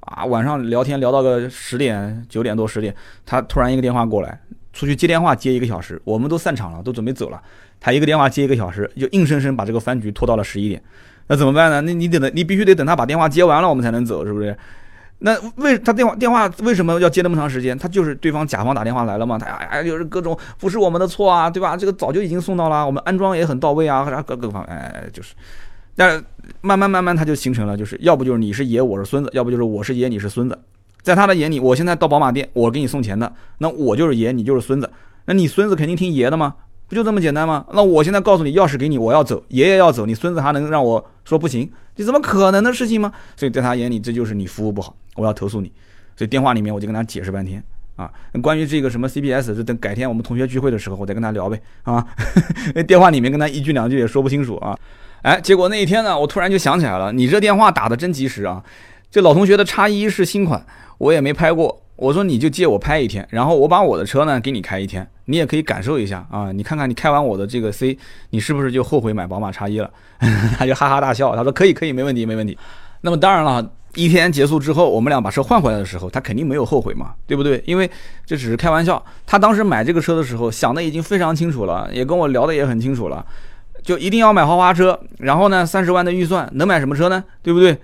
S1: 啊，晚上聊天聊到个十点九点多十点，他突然一个电话过来，出去接电话接一个小时，我们都散场了，都准备走了，他一个电话接一个小时，就硬生生把这个饭局拖到了十一点，那怎么办呢？那你等，你必须得等他把电话接完了，我们才能走，是不是？那为他电话电话为什么要接那么长时间？他就是对方甲方打电话来了嘛，他哎就是各种不是我们的错啊，对吧？这个早就已经送到了，我们安装也很到位啊，各各方面哎就是。但慢慢慢慢，他就形成了，就是要不就是你是爷，我是孙子；要不就是我是爷，你是孙子。在他的眼里，我现在到宝马店，我给你送钱的，那我就是爷，你就是孙子。那你孙子肯定听爷的吗？不就这么简单吗？那我现在告诉你，钥匙给你，我要走，爷爷要走，你孙子还能让我说不行？你怎么可能的事情吗？所以在他眼里，这就是你服务不好，我要投诉你。所以电话里面我就跟他解释半天啊，关于这个什么 CPS，就等改天我们同学聚会的时候，我再跟他聊呗啊。电话里面跟他一句两句也说不清楚啊。哎，结果那一天呢，我突然就想起来了，你这电话打的真及时啊！这老同学的叉一是新款，我也没拍过。我说你就借我拍一天，然后我把我的车呢给你开一天，你也可以感受一下啊！你看看你开完我的这个 C，你是不是就后悔买宝马叉一了？他就哈哈大笑，他说可以可以，没问题没问题。那么当然了，一天结束之后，我们俩把车换回来的时候，他肯定没有后悔嘛，对不对？因为这只是开玩笑。他当时买这个车的时候想的已经非常清楚了，也跟我聊的也很清楚了。就一定要买豪华车，然后呢，三十万的预算能买什么车呢？对不对？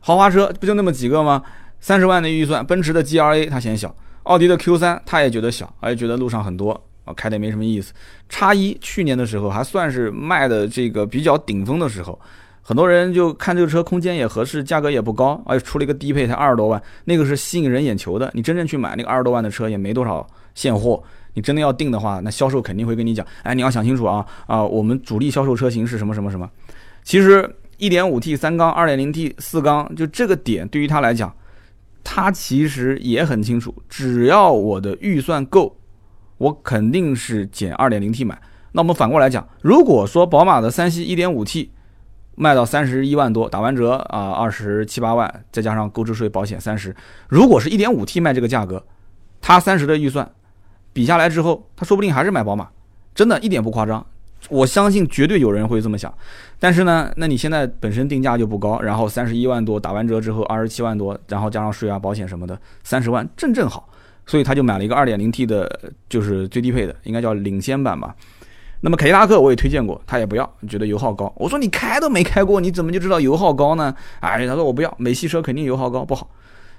S1: 豪华车不就那么几个吗？三十万的预算，奔驰的 G R A 他嫌小，奥迪的 Q 三他也觉得小，而且觉得路上很多啊，开的也没什么意思。叉一去年的时候还算是卖的这个比较顶峰的时候，很多人就看这个车空间也合适，价格也不高，而且出了一个低配才二十多万，那个是吸引人眼球的。你真正去买那个二十多万的车也没多少现货。你真的要定的话，那销售肯定会跟你讲，哎，你要想清楚啊啊，我们主力销售车型是什么什么什么。其实一点五 T 三缸、二点零 T 四缸，就这个点对于他来讲，他其实也很清楚，只要我的预算够，我肯定是减二点零 T 买。那我们反过来讲，如果说宝马的三系一点五 T 卖到三十一万多，打完折啊二十七八万，再加上购置税、保险三十，如果是一点五 T 卖这个价格，他三十的预算。比下来之后，他说不定还是买宝马，真的一点不夸张。我相信绝对有人会这么想。但是呢，那你现在本身定价就不高，然后三十一万多打完折之后二十七万多，然后加上税啊、保险什么的，三十万正正好。所以他就买了一个二点零 T 的，就是最低配的，应该叫领先版吧。那么凯迪拉克我也推荐过，他也不要，觉得油耗高。我说你开都没开过，你怎么就知道油耗高呢？哎，他说我不要，美系车肯定油耗高不好。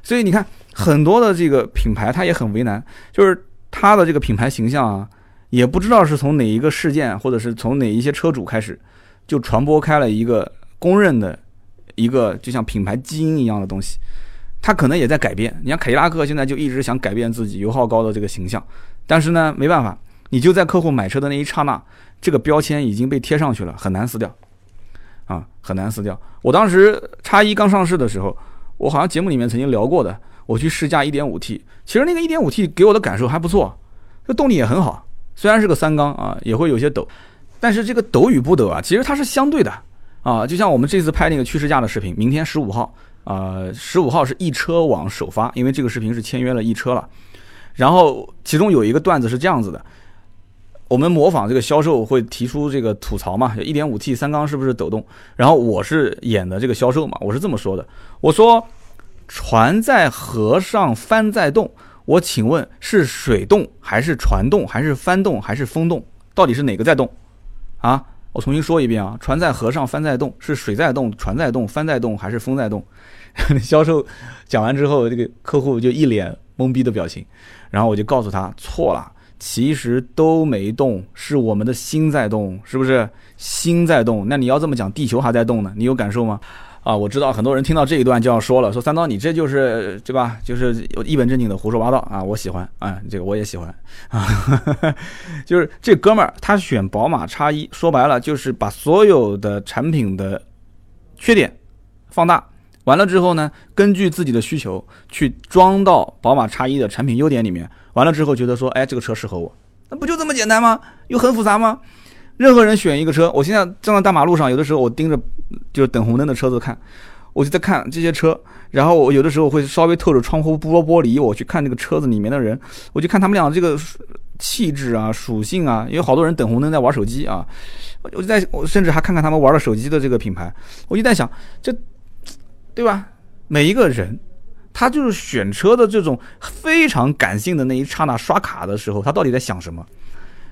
S1: 所以你看，很多的这个品牌他也很为难，就是它的这个品牌形象啊，也不知道是从哪一个事件，或者是从哪一些车主开始，就传播开了一个公认的一个就像品牌基因一样的东西。它可能也在改变。你像凯迪拉克现在就一直想改变自己油耗高的这个形象，但是呢，没办法。你就在客户买车的那一刹那，这个标签已经被贴上去了，很难撕掉，啊，很难撕掉。我当时叉一刚上市的时候，我好像节目里面曾经聊过的，我去试驾 1.5T，其实那个 1.5T 给我的感受还不错，这动力也很好，虽然是个三缸啊，也会有些抖，但是这个抖与不抖啊，其实它是相对的啊。就像我们这次拍那个趋势价的视频，明天十五号，呃，十五号是易车网首发，因为这个视频是签约了易车了，然后其中有一个段子是这样子的。我们模仿这个销售会提出这个吐槽嘛？一点五 T 三缸是不是抖动？然后我是演的这个销售嘛，我是这么说的：我说船在河上帆在动，我请问是水动还是船动还是帆动还是风动？到底是哪个在动？啊，我重新说一遍啊，船在河上帆在动，是水在动，船在动，帆在动还是风在动？销售讲完之后，这个客户就一脸懵逼的表情，然后我就告诉他错了。其实都没动，是我们的心在动，是不是？心在动，那你要这么讲，地球还在动呢，你有感受吗？啊，我知道很多人听到这一段就要说了，说三刀你这就是对吧？就是一本正经的胡说八道啊！我喜欢啊，这个我也喜欢啊，就是这哥们儿他选宝马叉一，说白了就是把所有的产品的缺点放大，完了之后呢，根据自己的需求去装到宝马叉一的产品优点里面。完了之后觉得说，哎，这个车适合我，那不就这么简单吗？又很复杂吗？任何人选一个车，我现在站在大马路上，有的时候我盯着就是等红灯的车子看，我就在看这些车，然后我有的时候会稍微透着窗户玻玻璃，我去看这个车子里面的人，我就看他们俩这个气质啊、属性啊，因为好多人等红灯在玩手机啊，我就在我甚至还看看他们玩的手机的这个品牌，我就在想，这对吧？每一个人。他就是选车的这种非常感性的那一刹那刷卡的时候，他到底在想什么？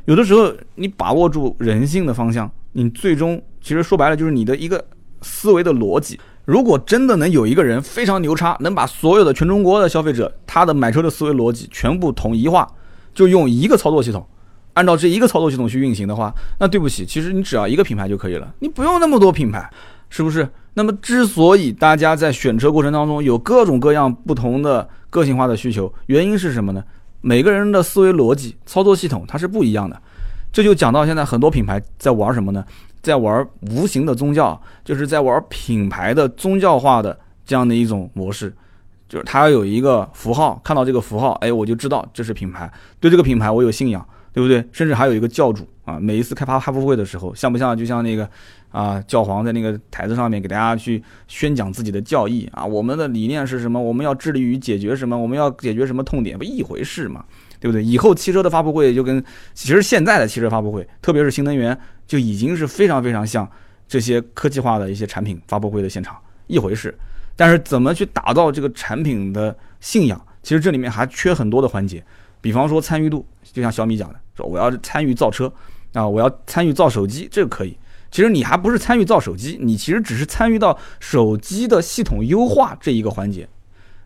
S1: 有的时候你把握住人性的方向，你最终其实说白了就是你的一个思维的逻辑。如果真的能有一个人非常牛叉，能把所有的全中国的消费者他的买车的思维逻辑全部统一化，就用一个操作系统，按照这一个操作系统去运行的话，那对不起，其实你只要一个品牌就可以了，你不用那么多品牌，是不是？那么，之所以大家在选车过程当中有各种各样不同的个性化的需求，原因是什么呢？每个人的思维逻辑、操作系统它是不一样的。这就讲到现在很多品牌在玩什么呢？在玩无形的宗教，就是在玩品牌的宗教化的这样的一种模式。就是它要有一个符号，看到这个符号，哎，我就知道这是品牌，对这个品牌我有信仰，对不对？甚至还有一个教主啊，每一次开发发布会的时候，像不像？就像那个。啊，教皇在那个台子上面给大家去宣讲自己的教义啊，我们的理念是什么？我们要致力于解决什么？我们要解决什么痛点？不一回事嘛，对不对？以后汽车的发布会就跟其实现在的汽车发布会，特别是新能源，就已经是非常非常像这些科技化的一些产品发布会的现场一回事。但是怎么去打造这个产品的信仰？其实这里面还缺很多的环节，比方说参与度，就像小米讲的，说我要参与造车啊，我要参与造手机，这个可以。其实你还不是参与造手机，你其实只是参与到手机的系统优化这一个环节，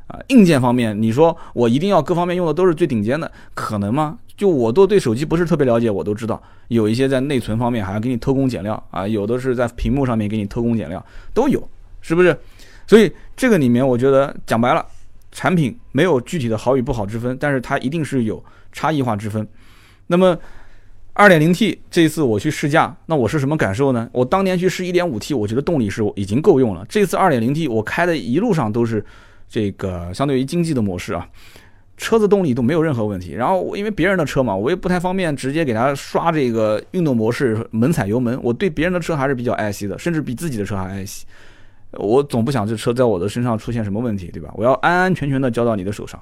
S1: 啊，硬件方面，你说我一定要各方面用的都是最顶尖的，可能吗？就我都对手机不是特别了解，我都知道有一些在内存方面还要给你偷工减料啊，有的是在屏幕上面给你偷工减料，都有，是不是？所以这个里面我觉得讲白了，产品没有具体的好与不好之分，但是它一定是有差异化之分。那么。二点零 T 这一次我去试驾，那我是什么感受呢？我当年去试一点五 T，我觉得动力是已经够用了。这次二点零 T 我开的一路上都是这个相对于经济的模式啊，车子动力都没有任何问题。然后因为别人的车嘛，我也不太方便直接给他刷这个运动模式，猛踩油门。我对别人的车还是比较爱惜的，甚至比自己的车还爱惜。我总不想这车在我的身上出现什么问题，对吧？我要安安全全的交到你的手上。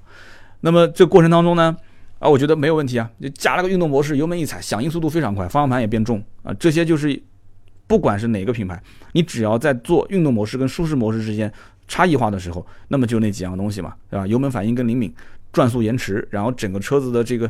S1: 那么这过程当中呢？啊，我觉得没有问题啊，就加了个运动模式，油门一踩，响应速度非常快，方向盘也变重啊，这些就是不管是哪个品牌，你只要在做运动模式跟舒适模式之间差异化的时候，那么就那几样东西嘛，对吧？油门反应更灵敏，转速延迟，然后整个车子的这个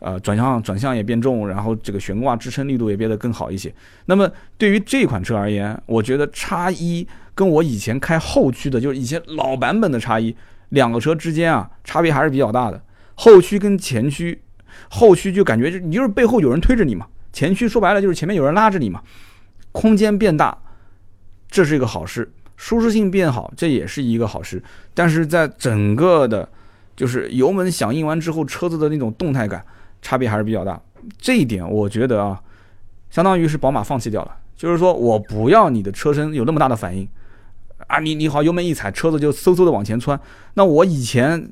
S1: 呃转向转向也变重，然后这个悬挂支撑力度也变得更好一些。那么对于这款车而言，我觉得叉一跟我以前开后驱的，就是以前老版本的叉一，两个车之间啊差别还是比较大的。后驱跟前驱，后驱就感觉就你就是背后有人推着你嘛，前驱说白了就是前面有人拉着你嘛，空间变大，这是一个好事，舒适性变好，这也是一个好事。但是在整个的，就是油门响应完之后，车子的那种动态感差别还是比较大。这一点我觉得啊，相当于是宝马放弃掉了，就是说我不要你的车身有那么大的反应啊，你你好油门一踩，车子就嗖嗖的往前窜，那我以前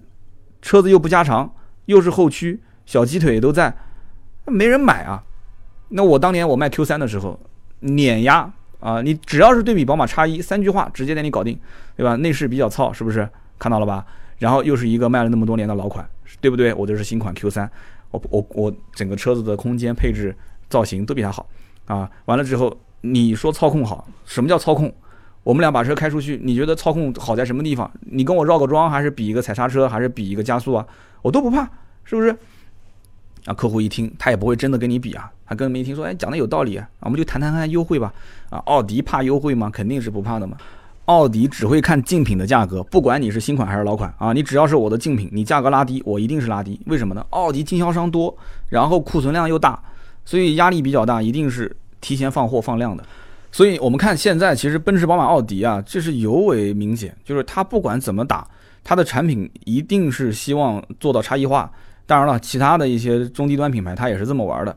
S1: 车子又不加长。又是后驱，小鸡腿都在，没人买啊。那我当年我卖 Q 三的时候，碾压啊！你只要是对比宝马叉一，三句话直接带你搞定，对吧？内饰比较糙，是不是看到了吧？然后又是一个卖了那么多年的老款，对不对？我这是新款 Q 三，我我我整个车子的空间配置、造型都比它好啊。完了之后，你说操控好，什么叫操控？我们俩把车开出去，你觉得操控好在什么地方？你跟我绕个桩，还是比一个踩刹车，还是比一个加速啊？我都不怕，是不是？啊，客户一听，他也不会真的跟你比啊，他跟没听说，哎，讲的有道理啊，我们就谈谈看优惠吧。啊，奥迪怕优惠吗？肯定是不怕的嘛。奥迪只会看竞品的价格，不管你是新款还是老款啊，你只要是我的竞品，你价格拉低，我一定是拉低。为什么呢？奥迪经销商多，然后库存量又大，所以压力比较大，一定是提前放货放量的。所以我们看现在，其实奔驰、宝马、奥迪啊，这是尤为明显，就是它不管怎么打，它的产品一定是希望做到差异化。当然了，其他的一些中低端品牌，它也是这么玩的。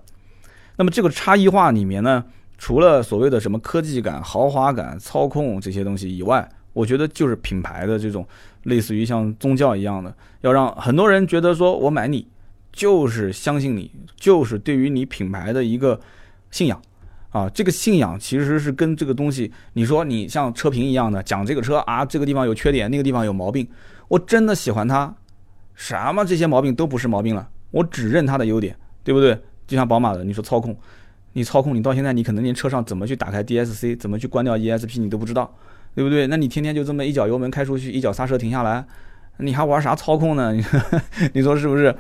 S1: 那么这个差异化里面呢，除了所谓的什么科技感、豪华感、操控这些东西以外，我觉得就是品牌的这种类似于像宗教一样的，要让很多人觉得说我买你就是相信你，就是对于你品牌的一个信仰。啊，这个信仰其实是跟这个东西，你说你像车评一样的讲这个车啊，这个地方有缺点，那个地方有毛病，我真的喜欢它，什么这些毛病都不是毛病了，我只认它的优点，对不对？就像宝马的，你说操控，你操控你到现在你可能连车上怎么去打开 DSC，怎么去关掉 ESP 你都不知道，对不对？那你天天就这么一脚油门开出去，一脚刹车停下来，你还玩啥操控呢？你说是不是？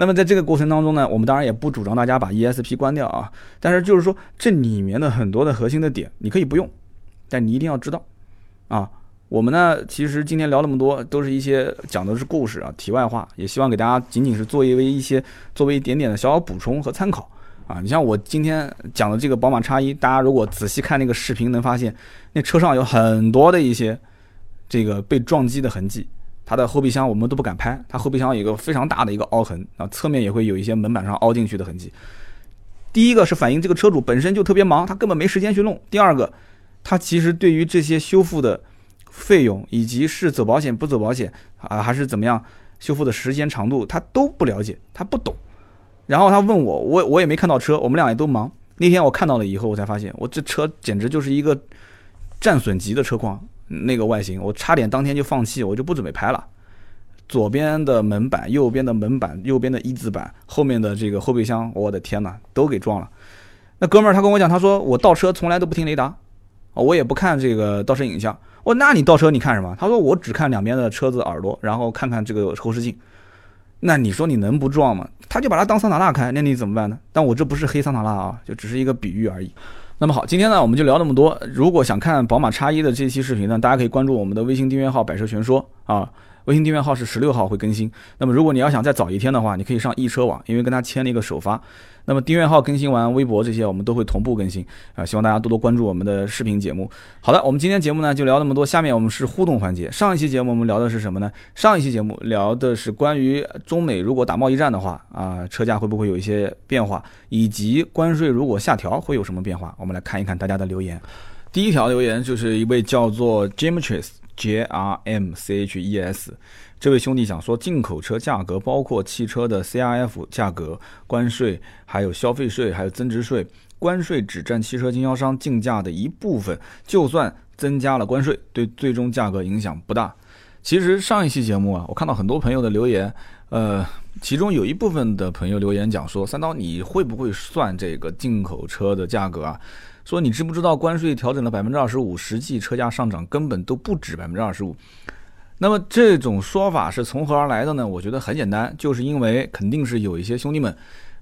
S1: 那么在这个过程当中呢，我们当然也不主张大家把 ESP 关掉啊，但是就是说这里面的很多的核心的点，你可以不用，但你一定要知道啊。我们呢，其实今天聊那么多，都是一些讲的是故事啊，题外话，也希望给大家仅仅是作为一些作为一点点的小小补充和参考啊。你像我今天讲的这个宝马叉一，大家如果仔细看那个视频，能发现那车上有很多的一些这个被撞击的痕迹。它的后备箱我们都不敢拍，它后备箱有一个非常大的一个凹痕啊，侧面也会有一些门板上凹进去的痕迹。第一个是反映这个车主本身就特别忙，他根本没时间去弄；第二个，他其实对于这些修复的费用以及是走保险不走保险啊，还是怎么样修复的时间长度，他都不了解，他不懂。然后他问我，我我也没看到车，我们俩也都忙。那天我看到了以后，我才发现，我这车简直就是一个战损级的车况。那个外形，我差点当天就放弃，我就不准备拍了。左边的门板，右边的门板，右边的一字板，后面的这个后备箱，我的天哪，都给撞了。那哥们儿他跟我讲，他说我倒车从来都不听雷达，我也不看这个倒车影像。我那你倒车你看什么？他说我只看两边的车子耳朵，然后看看这个后视镜。那你说你能不撞吗？他就把它当桑塔纳开，那你怎么办呢？但我这不是黑桑塔纳啊，就只是一个比喻而已。那么好，今天呢我们就聊那么多。如果想看宝马叉一的这期视频呢，大家可以关注我们的微信订阅号“百车全说”啊。微信订阅号是十六号会更新。那么如果你要想再早一天的话，你可以上易车网，因为跟他签了一个首发。那么订阅号更新完，微博这些我们都会同步更新啊，希望大家多多关注我们的视频节目。好的，我们今天节目呢就聊那么多，下面我们是互动环节。上一期节目我们聊的是什么呢？上一期节目聊的是关于中美如果打贸易战的话啊，车价会不会有一些变化，以及关税如果下调会有什么变化？我们来看一看大家的留言。第一条留言就是一位叫做 Jimtris J R M C H E S。这位兄弟讲说，进口车价格包括汽车的 C R F 价格、关税、还有消费税、还有增值税。关税只占汽车经销商进价的一部分，就算增加了关税，对最终价格影响不大。其实上一期节目啊，我看到很多朋友的留言，呃，其中有一部分的朋友留言讲说，三刀你会不会算这个进口车的价格啊？说你知不知道关税调整了百分之二十五，实际车价上涨根本都不止百分之二十五。那么这种说法是从何而来的呢？我觉得很简单，就是因为肯定是有一些兄弟们，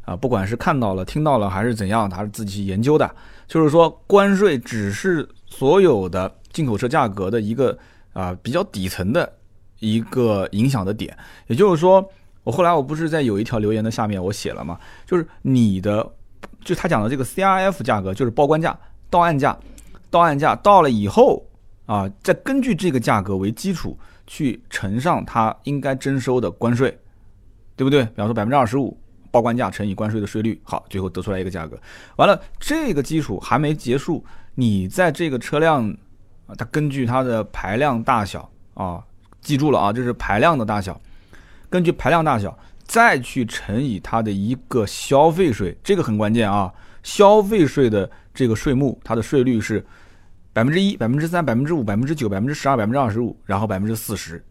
S1: 啊，不管是看到了、听到了还是怎样，他是自己去研究的。就是说，关税只是所有的进口车价格的一个啊比较底层的一个影响的点。也就是说，我后来我不是在有一条留言的下面我写了嘛？就是你的，就他讲的这个 C R F 价格，就是报关价、到岸价、到岸价到了以后啊，再根据这个价格为基础。去乘上它应该征收的关税，对不对？比方说百分之二十五报关价乘以关税的税率，好，最后得出来一个价格。完了，这个基础还没结束，你在这个车辆啊，它根据它的排量大小啊，记住了啊，这是排量的大小，根据排量大小再去乘以它的一个消费税，这个很关键啊。消费税的这个税目，它的税率是。百分之一、百分之三、百分之五、百分之九、百分之十二、百分之二十五，然后百分之四十，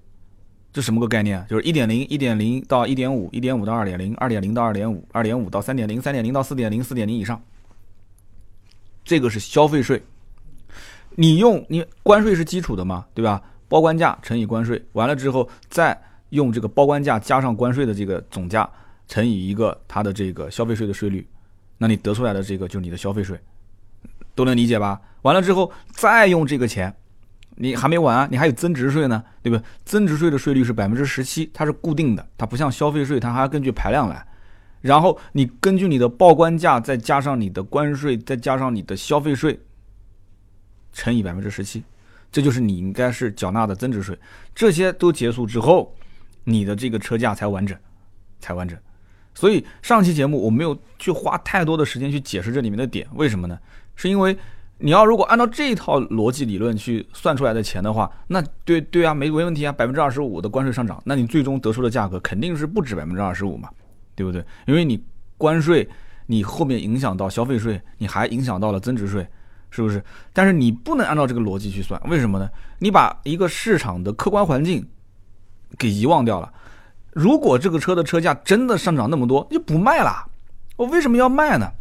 S1: 这什么个概念？就是一点零、一点零到一点五、一点五到二点零、二点零到二点五、二点五到三点零、三点零到四点零、四点零以上，这个是消费税。你用你关税是基础的嘛，对吧？报关价乘以关税，完了之后再用这个报关价加上关税的这个总价乘以一个它的这个消费税的税率，那你得出来的这个就是你的消费税。都能理解吧？完了之后再用这个钱，你还没完啊！你还有增值税呢，对不对？增值税的税率是百分之十七，它是固定的，它不像消费税，它还要根据排量来。然后你根据你的报关价，再加上你的关税，再加上你的消费税，乘以百分之十七，这就是你应该是缴纳的增值税。这些都结束之后，你的这个车价才完整，才完整。所以上期节目我没有去花太多的时间去解释这里面的点，为什么呢？是因为你要如果按照这一套逻辑理论去算出来的钱的话，那对对啊，没没问题啊，百分之二十五的关税上涨，那你最终得出的价格肯定是不止百分之二十五嘛，对不对？因为你关税，你后面影响到消费税，你还影响到了增值税，是不是？但是你不能按照这个逻辑去算，为什么呢？你把一个市场的客观环境给遗忘掉了。如果这个车的车价真的上涨那么多，就不卖了，我为什么要卖呢？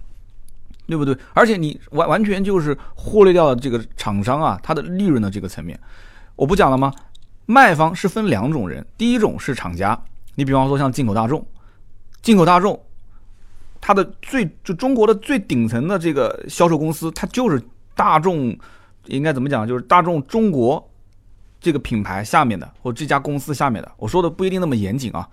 S1: 对不对？而且你完完全就是忽略掉了这个厂商啊，它的利润的这个层面。我不讲了吗？卖方是分两种人，第一种是厂家，你比方说像进口大众，进口大众，它的最就中国的最顶层的这个销售公司，它就是大众，应该怎么讲？就是大众中国这个品牌下面的或这家公司下面的。我说的不一定那么严谨啊，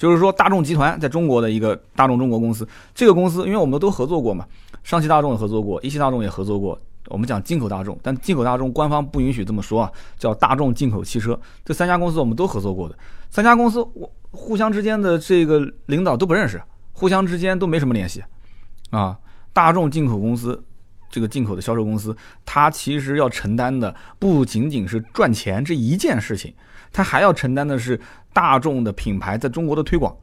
S1: 就是说大众集团在中国的一个大众中国公司，这个公司因为我们都合作过嘛。上汽大众也合作过，一汽大众也合作过。我们讲进口大众，但进口大众官方不允许这么说啊，叫大众进口汽车。这三家公司我们都合作过的，三家公司我互相之间的这个领导都不认识，互相之间都没什么联系啊。大众进口公司这个进口的销售公司，它其实要承担的不仅仅是赚钱这一件事情，它还要承担的是大众的品牌在中国的推广，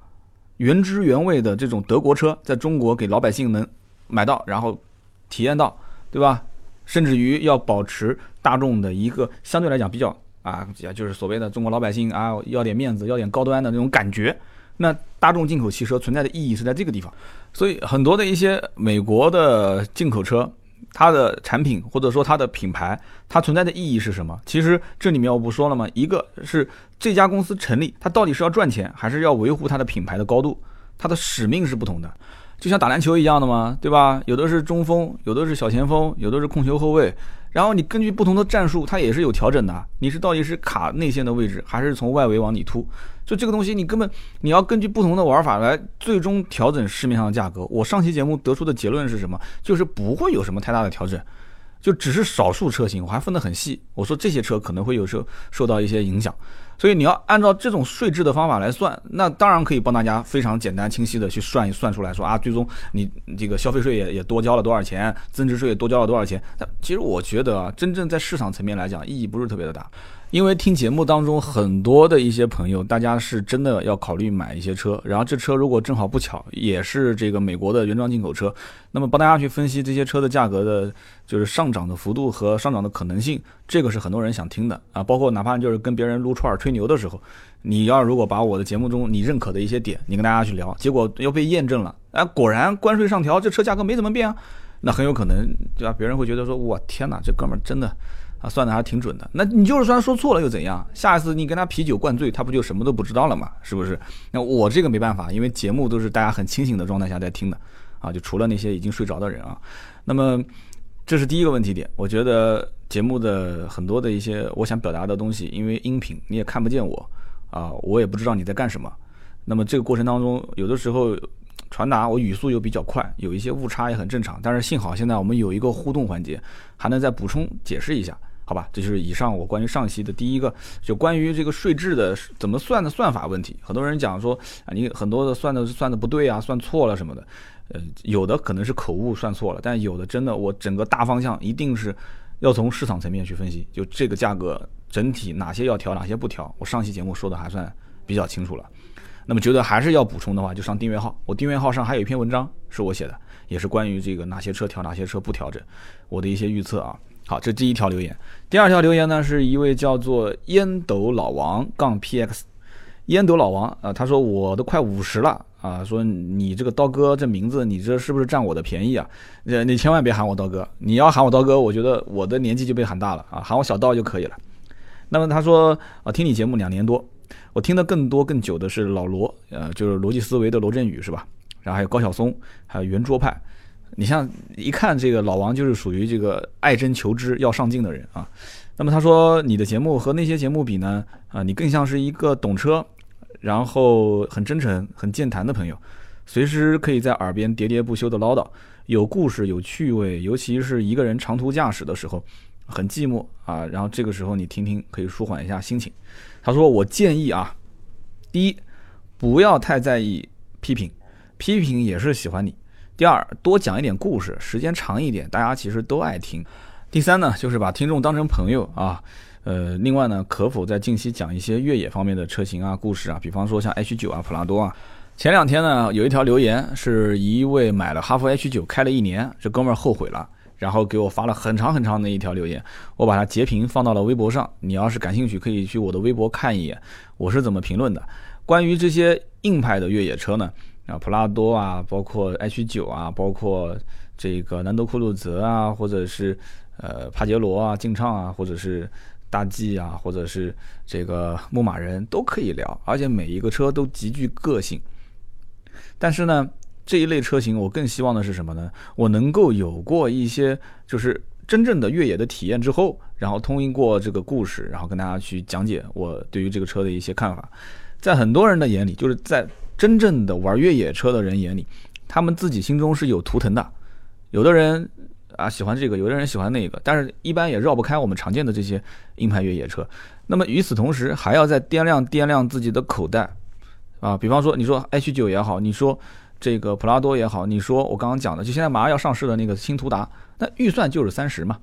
S1: 原汁原味的这种德国车在中国给老百姓能。买到，然后体验到，对吧？甚至于要保持大众的一个相对来讲比较啊，也就是所谓的中国老百姓啊，要点面子，要点高端的那种感觉。那大众进口汽车存在的意义是在这个地方。所以很多的一些美国的进口车，它的产品或者说它的品牌，它存在的意义是什么？其实这里面我不说了吗？一个是这家公司成立，它到底是要赚钱，还是要维护它的品牌的高度？它的使命是不同的。就像打篮球一样的嘛，对吧？有的是中锋，有的是小前锋，有的是控球后卫。然后你根据不同的战术，它也是有调整的。你是到底是卡内线的位置，还是从外围往里突？就这个东西，你根本你要根据不同的玩法来最终调整市面上的价格。我上期节目得出的结论是什么？就是不会有什么太大的调整，就只是少数车型，我还分得很细。我说这些车可能会有时候受到一些影响。所以你要按照这种税制的方法来算，那当然可以帮大家非常简单清晰的去算一算出来，说啊，最终你这个消费税也也多交了多少钱，增值税也多交了多少钱。但其实我觉得啊，真正在市场层面来讲，意义不是特别的大。因为听节目当中很多的一些朋友，大家是真的要考虑买一些车，然后这车如果正好不巧也是这个美国的原装进口车，那么帮大家去分析这些车的价格的，就是上涨的幅度和上涨的可能性，这个是很多人想听的啊。包括哪怕就是跟别人撸串吹牛的时候，你要如果把我的节目中你认可的一些点，你跟大家去聊，结果又被验证了，哎，果然关税上调，这车价格没怎么变啊，那很有可能对吧？别人会觉得说，我天哪，这哥们儿真的。啊，算的还挺准的。那你就是算说错了又怎样？下一次你跟他啤酒灌醉，他不就什么都不知道了吗？是不是？那我这个没办法，因为节目都是大家很清醒的状态下在听的，啊，就除了那些已经睡着的人啊。那么这是第一个问题点。我觉得节目的很多的一些我想表达的东西，因为音频你也看不见我，啊，我也不知道你在干什么。那么这个过程当中，有的时候传达我语速又比较快，有一些误差也很正常。但是幸好现在我们有一个互动环节，还能再补充解释一下。好吧，这就是以上我关于上期的第一个，就关于这个税制的怎么算的算法问题。很多人讲说啊，你很多的算的算的不对啊，算错了什么的。呃，有的可能是口误算错了，但有的真的我整个大方向一定是要从市场层面去分析，就这个价格整体哪些要调，哪些不调。我上期节目说的还算比较清楚了。那么觉得还是要补充的话，就上订阅号。我订阅号上还有一篇文章是我写的，也是关于这个哪些车调，哪些车不调整，我的一些预测啊。好，这第一条留言。第二条留言呢，是一位叫做烟斗老王杠 PX，烟斗老王啊，他说我都快五十了啊，说你这个刀哥这名字，你这是不是占我的便宜啊？呃，你千万别喊我刀哥，你要喊我刀哥，我觉得我的年纪就被喊大了啊，喊我小刀就可以了。那么他说啊，听你节目两年多，我听的更多更久的是老罗，呃，就是逻辑思维的罗振宇是吧？然后还有高晓松，还有圆桌派。你像一看这个老王就是属于这个爱真求知要上进的人啊，那么他说你的节目和那些节目比呢啊，你更像是一个懂车，然后很真诚、很健谈的朋友，随时可以在耳边喋喋不休的唠叨，有故事、有趣味，尤其是一个人长途驾驶的时候，很寂寞啊，然后这个时候你听听可以舒缓一下心情。他说我建议啊，第一，不要太在意批评，批评也是喜欢你。第二，多讲一点故事，时间长一点，大家其实都爱听。第三呢，就是把听众当成朋友啊。呃，另外呢，可否在近期讲一些越野方面的车型啊、故事啊？比方说像 H 九啊、普拉多啊。前两天呢，有一条留言是一位买了哈弗 H 九开了一年，这哥们儿后悔了，然后给我发了很长很长的一条留言，我把它截屏放到了微博上。你要是感兴趣，可以去我的微博看一眼，我是怎么评论的。关于这些硬派的越野车呢？啊，普拉多啊，包括 H 九啊，包括这个南德酷路泽啊，或者是呃帕杰罗啊、劲畅啊，或者是大 G 啊，或者是这个牧马人都可以聊，而且每一个车都极具个性。但是呢，这一类车型我更希望的是什么呢？我能够有过一些就是真正的越野的体验之后，然后通过这个故事，然后跟大家去讲解我对于这个车的一些看法。在很多人的眼里，就是在真正的玩越野车的人眼里，他们自己心中是有图腾的。有的人啊喜欢这个，有的人喜欢那个，但是一般也绕不开我们常见的这些硬派越野车。那么与此同时，还要再掂量掂量自己的口袋啊。比方说，你说 H 九也好，你说这个普拉多也好，你说我刚刚讲的，就现在马上要上市的那个新途达，那预算就是三十嘛，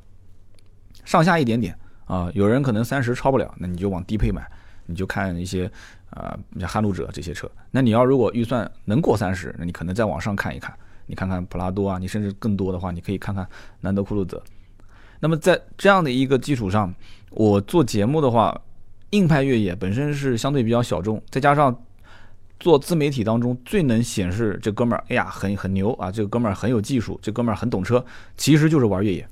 S1: 上下一点点啊。有人可能三十超不了，那你就往低配买，你就看一些。啊，像撼路者这些车，那你要如果预算能过三十，那你可能再往上看一看，你看看普拉多啊，你甚至更多的话，你可以看看兰德酷路泽。那么在这样的一个基础上，我做节目的话，硬派越野本身是相对比较小众，再加上做自媒体当中最能显示这哥们儿，哎呀，很很牛啊，这个哥们儿很有技术，这哥们儿很懂车，其实就是玩越野，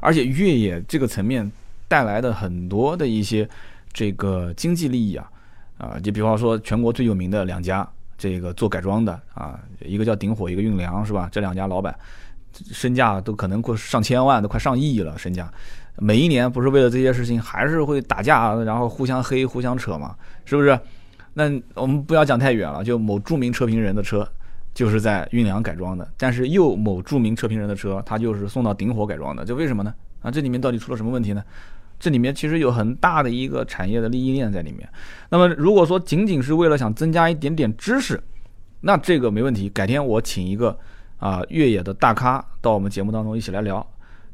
S1: 而且越野这个层面带来的很多的一些这个经济利益啊。啊，就比方说全国最有名的两家，这个做改装的啊，一个叫鼎火，一个运粮，是吧？这两家老板身价都可能过上千万，都快上亿了身价。每一年不是为了这些事情，还是会打架，然后互相黑、互相扯嘛，是不是？那我们不要讲太远了，就某著名车评人的车就是在运粮改装的，但是又某著名车评人的车，他就是送到鼎火改装的，这为什么呢？啊，这里面到底出了什么问题呢？这里面其实有很大的一个产业的利益链在里面。那么，如果说仅仅是为了想增加一点点知识，那这个没问题。改天我请一个啊越野的大咖到我们节目当中一起来聊。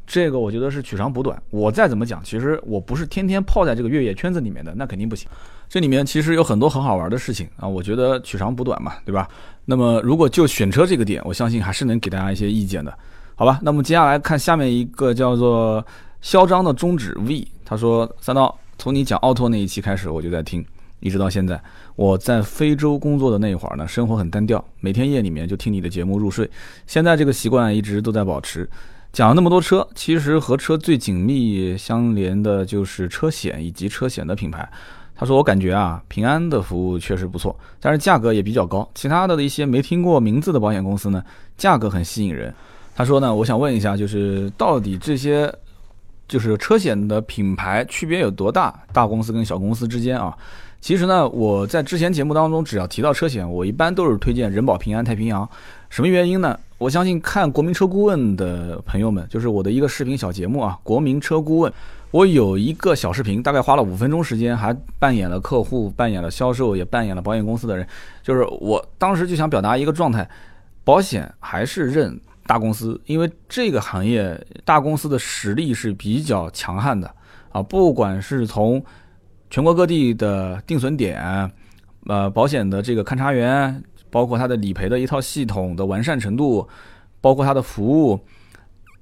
S1: 这个我觉得是取长补短。我再怎么讲，其实我不是天天泡在这个越野圈子里面的，那肯定不行。这里面其实有很多很好玩的事情啊，我觉得取长补短嘛，对吧？那么如果就选车这个点，我相信还是能给大家一些意见的，好吧？那么接下来看下面一个叫做嚣张的中指 V，他说三刀，从你讲奥拓那一期开始，我就在听，一直到现在。我在非洲工作的那一会儿呢，生活很单调，每天夜里面就听你的节目入睡。现在这个习惯一直都在保持。讲了那么多车，其实和车最紧密相连的就是车险以及车险的品牌。他说：“我感觉啊，平安的服务确实不错，但是价格也比较高。其他的一些没听过名字的保险公司呢，价格很吸引人。”他说呢，我想问一下，就是到底这些就是车险的品牌区别有多大？大公司跟小公司之间啊，其实呢，我在之前节目当中只要提到车险，我一般都是推荐人保、平安、太平洋。什么原因呢？我相信看国民车顾问的朋友们，就是我的一个视频小节目啊，国民车顾问。我有一个小视频，大概花了五分钟时间，还扮演了客户，扮演了销售，也扮演了保险公司的人。就是我当时就想表达一个状态：保险还是认大公司，因为这个行业大公司的实力是比较强悍的啊。不管是从全国各地的定损点，呃，保险的这个勘察员，包括它的理赔的一套系统的完善程度，包括它的服务，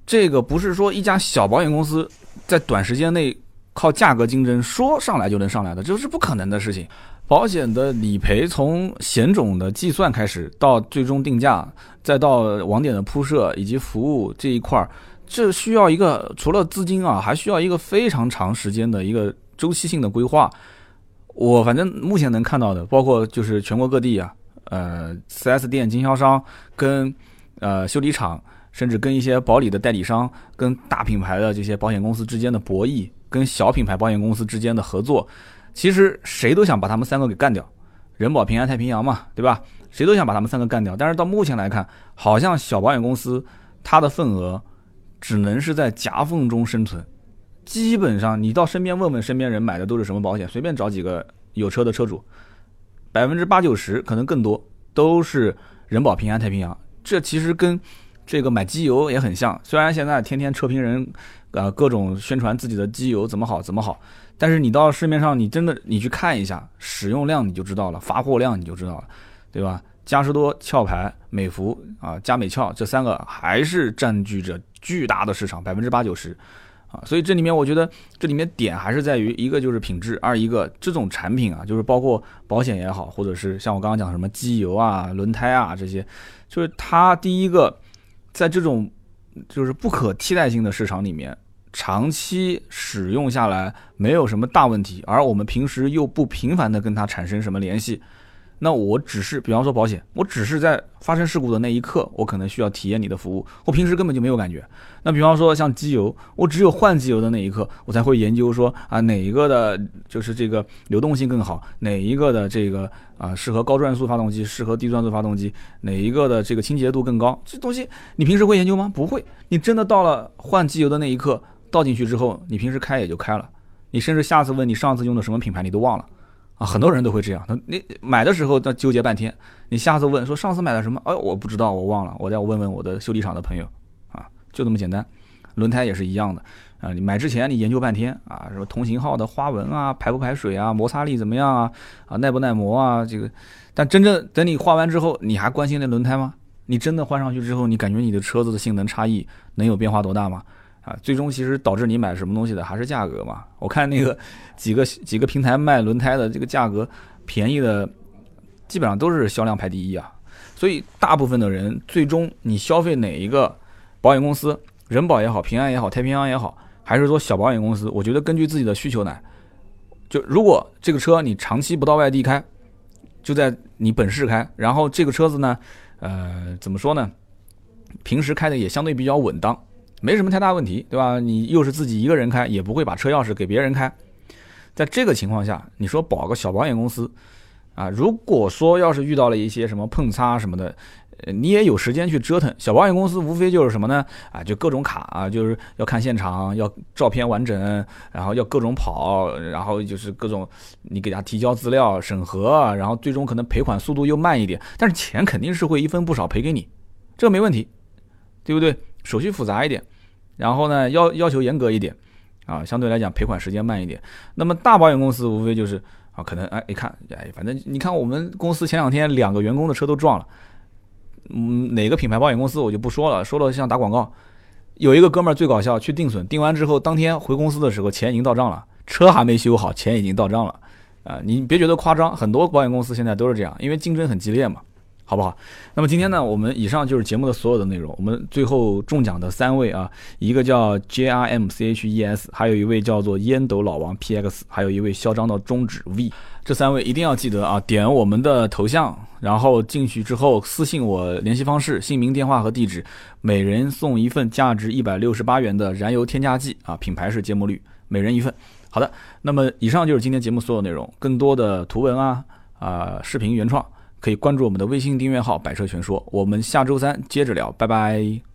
S1: 这个不是说一家小保险公司。在短时间内靠价格竞争说上来就能上来的，这是不可能的事情。保险的理赔从险种的计算开始，到最终定价，再到网点的铺设以及服务这一块儿，这需要一个除了资金啊，还需要一个非常长时间的一个周期性的规划。我反正目前能看到的，包括就是全国各地啊，呃，4S 店经销商跟呃修理厂。甚至跟一些保理的代理商、跟大品牌的这些保险公司之间的博弈，跟小品牌保险公司之间的合作，其实谁都想把他们三个给干掉，人保、平安、太平洋嘛，对吧？谁都想把他们三个干掉。但是到目前来看，好像小保险公司它的份额只能是在夹缝中生存。基本上，你到身边问问身边人买的都是什么保险，随便找几个有车的车主，百分之八九十可能更多都是人保、平安、太平洋。这其实跟这个买机油也很像，虽然现在天天车评人，啊，各种宣传自己的机油怎么好怎么好，但是你到市面上，你真的你去看一下使用量，你就知道了，发货量你就知道了，对吧？嘉实多、壳牌、美孚啊、佳美壳这三个还是占据着巨大的市场，百分之八九十，啊，所以这里面我觉得这里面点还是在于一个就是品质，二一个这种产品啊，就是包括保险也好，或者是像我刚刚讲什么机油啊、轮胎啊这些，就是它第一个。在这种就是不可替代性的市场里面，长期使用下来没有什么大问题，而我们平时又不频繁的跟它产生什么联系。那我只是，比方说保险，我只是在发生事故的那一刻，我可能需要体验你的服务，我平时根本就没有感觉。那比方说像机油，我只有换机油的那一刻，我才会研究说啊哪一个的，就是这个流动性更好，哪一个的这个啊适合高转速发动机，适合低转速发动机，哪一个的这个清洁度更高，这东西你平时会研究吗？不会，你真的到了换机油的那一刻，倒进去之后，你平时开也就开了，你甚至下次问你上次用的什么品牌，你都忘了。啊，很多人都会这样。他你买的时候那纠结半天，你下次问说上次买的什么？哎，我不知道，我忘了，我再问问我的修理厂的朋友。啊，就这么简单。轮胎也是一样的。啊，你买之前你研究半天啊，什么同型号的花纹啊，排不排水啊，摩擦力怎么样啊，啊耐不耐磨啊，这个。但真正等你换完之后，你还关心那轮胎吗？你真的换上去之后，你感觉你的车子的性能差异能有变化多大吗？啊，最终其实导致你买什么东西的还是价格嘛。我看那个几个几个平台卖轮胎的这个价格便宜的，基本上都是销量排第一啊。所以大部分的人最终你消费哪一个保险公司，人保也好，平安也好，太平洋也好，还是说小保险公司，我觉得根据自己的需求来。就如果这个车你长期不到外地开，就在你本市开，然后这个车子呢，呃，怎么说呢？平时开的也相对比较稳当。没什么太大问题，对吧？你又是自己一个人开，也不会把车钥匙给别人开。在这个情况下，你说保个小保险公司，啊，如果说要是遇到了一些什么碰擦什么的，你也有时间去折腾。小保险公司无非就是什么呢？啊，就各种卡啊，就是要看现场，要照片完整，然后要各种跑，然后就是各种你给他提交资料审核，然后最终可能赔款速度又慢一点，但是钱肯定是会一分不少赔给你，这个没问题，对不对？手续复杂一点。然后呢要要求严格一点，啊，相对来讲赔款时间慢一点。那么大保险公司无非就是啊，可能哎一看哎，反正你看我们公司前两天两个员工的车都撞了，嗯，哪个品牌保险公司我就不说了，说了像打广告。有一个哥们儿最搞笑，去定损，定完之后当天回公司的时候钱已经到账了，车还没修好，钱已经到账了。啊，你别觉得夸张，很多保险公司现在都是这样，因为竞争很激烈嘛，好不好？那么今天呢，我们以上就是节目的所有的内容。我们最后中奖的三位啊，一个叫 J R M C H E S，还有一位叫做烟斗老王 P X，还有一位嚣张的中指 V。这三位一定要记得啊，点我们的头像，然后进去之后私信我联系方式、姓名、电话和地址，每人送一份价值一百六十八元的燃油添加剂啊，品牌是芥末绿，每人一份。好的，那么以上就是今天节目所有内容。更多的图文啊啊视频原创，可以关注我们的微信订阅号“百车全说”。我们下周三接着聊，拜拜。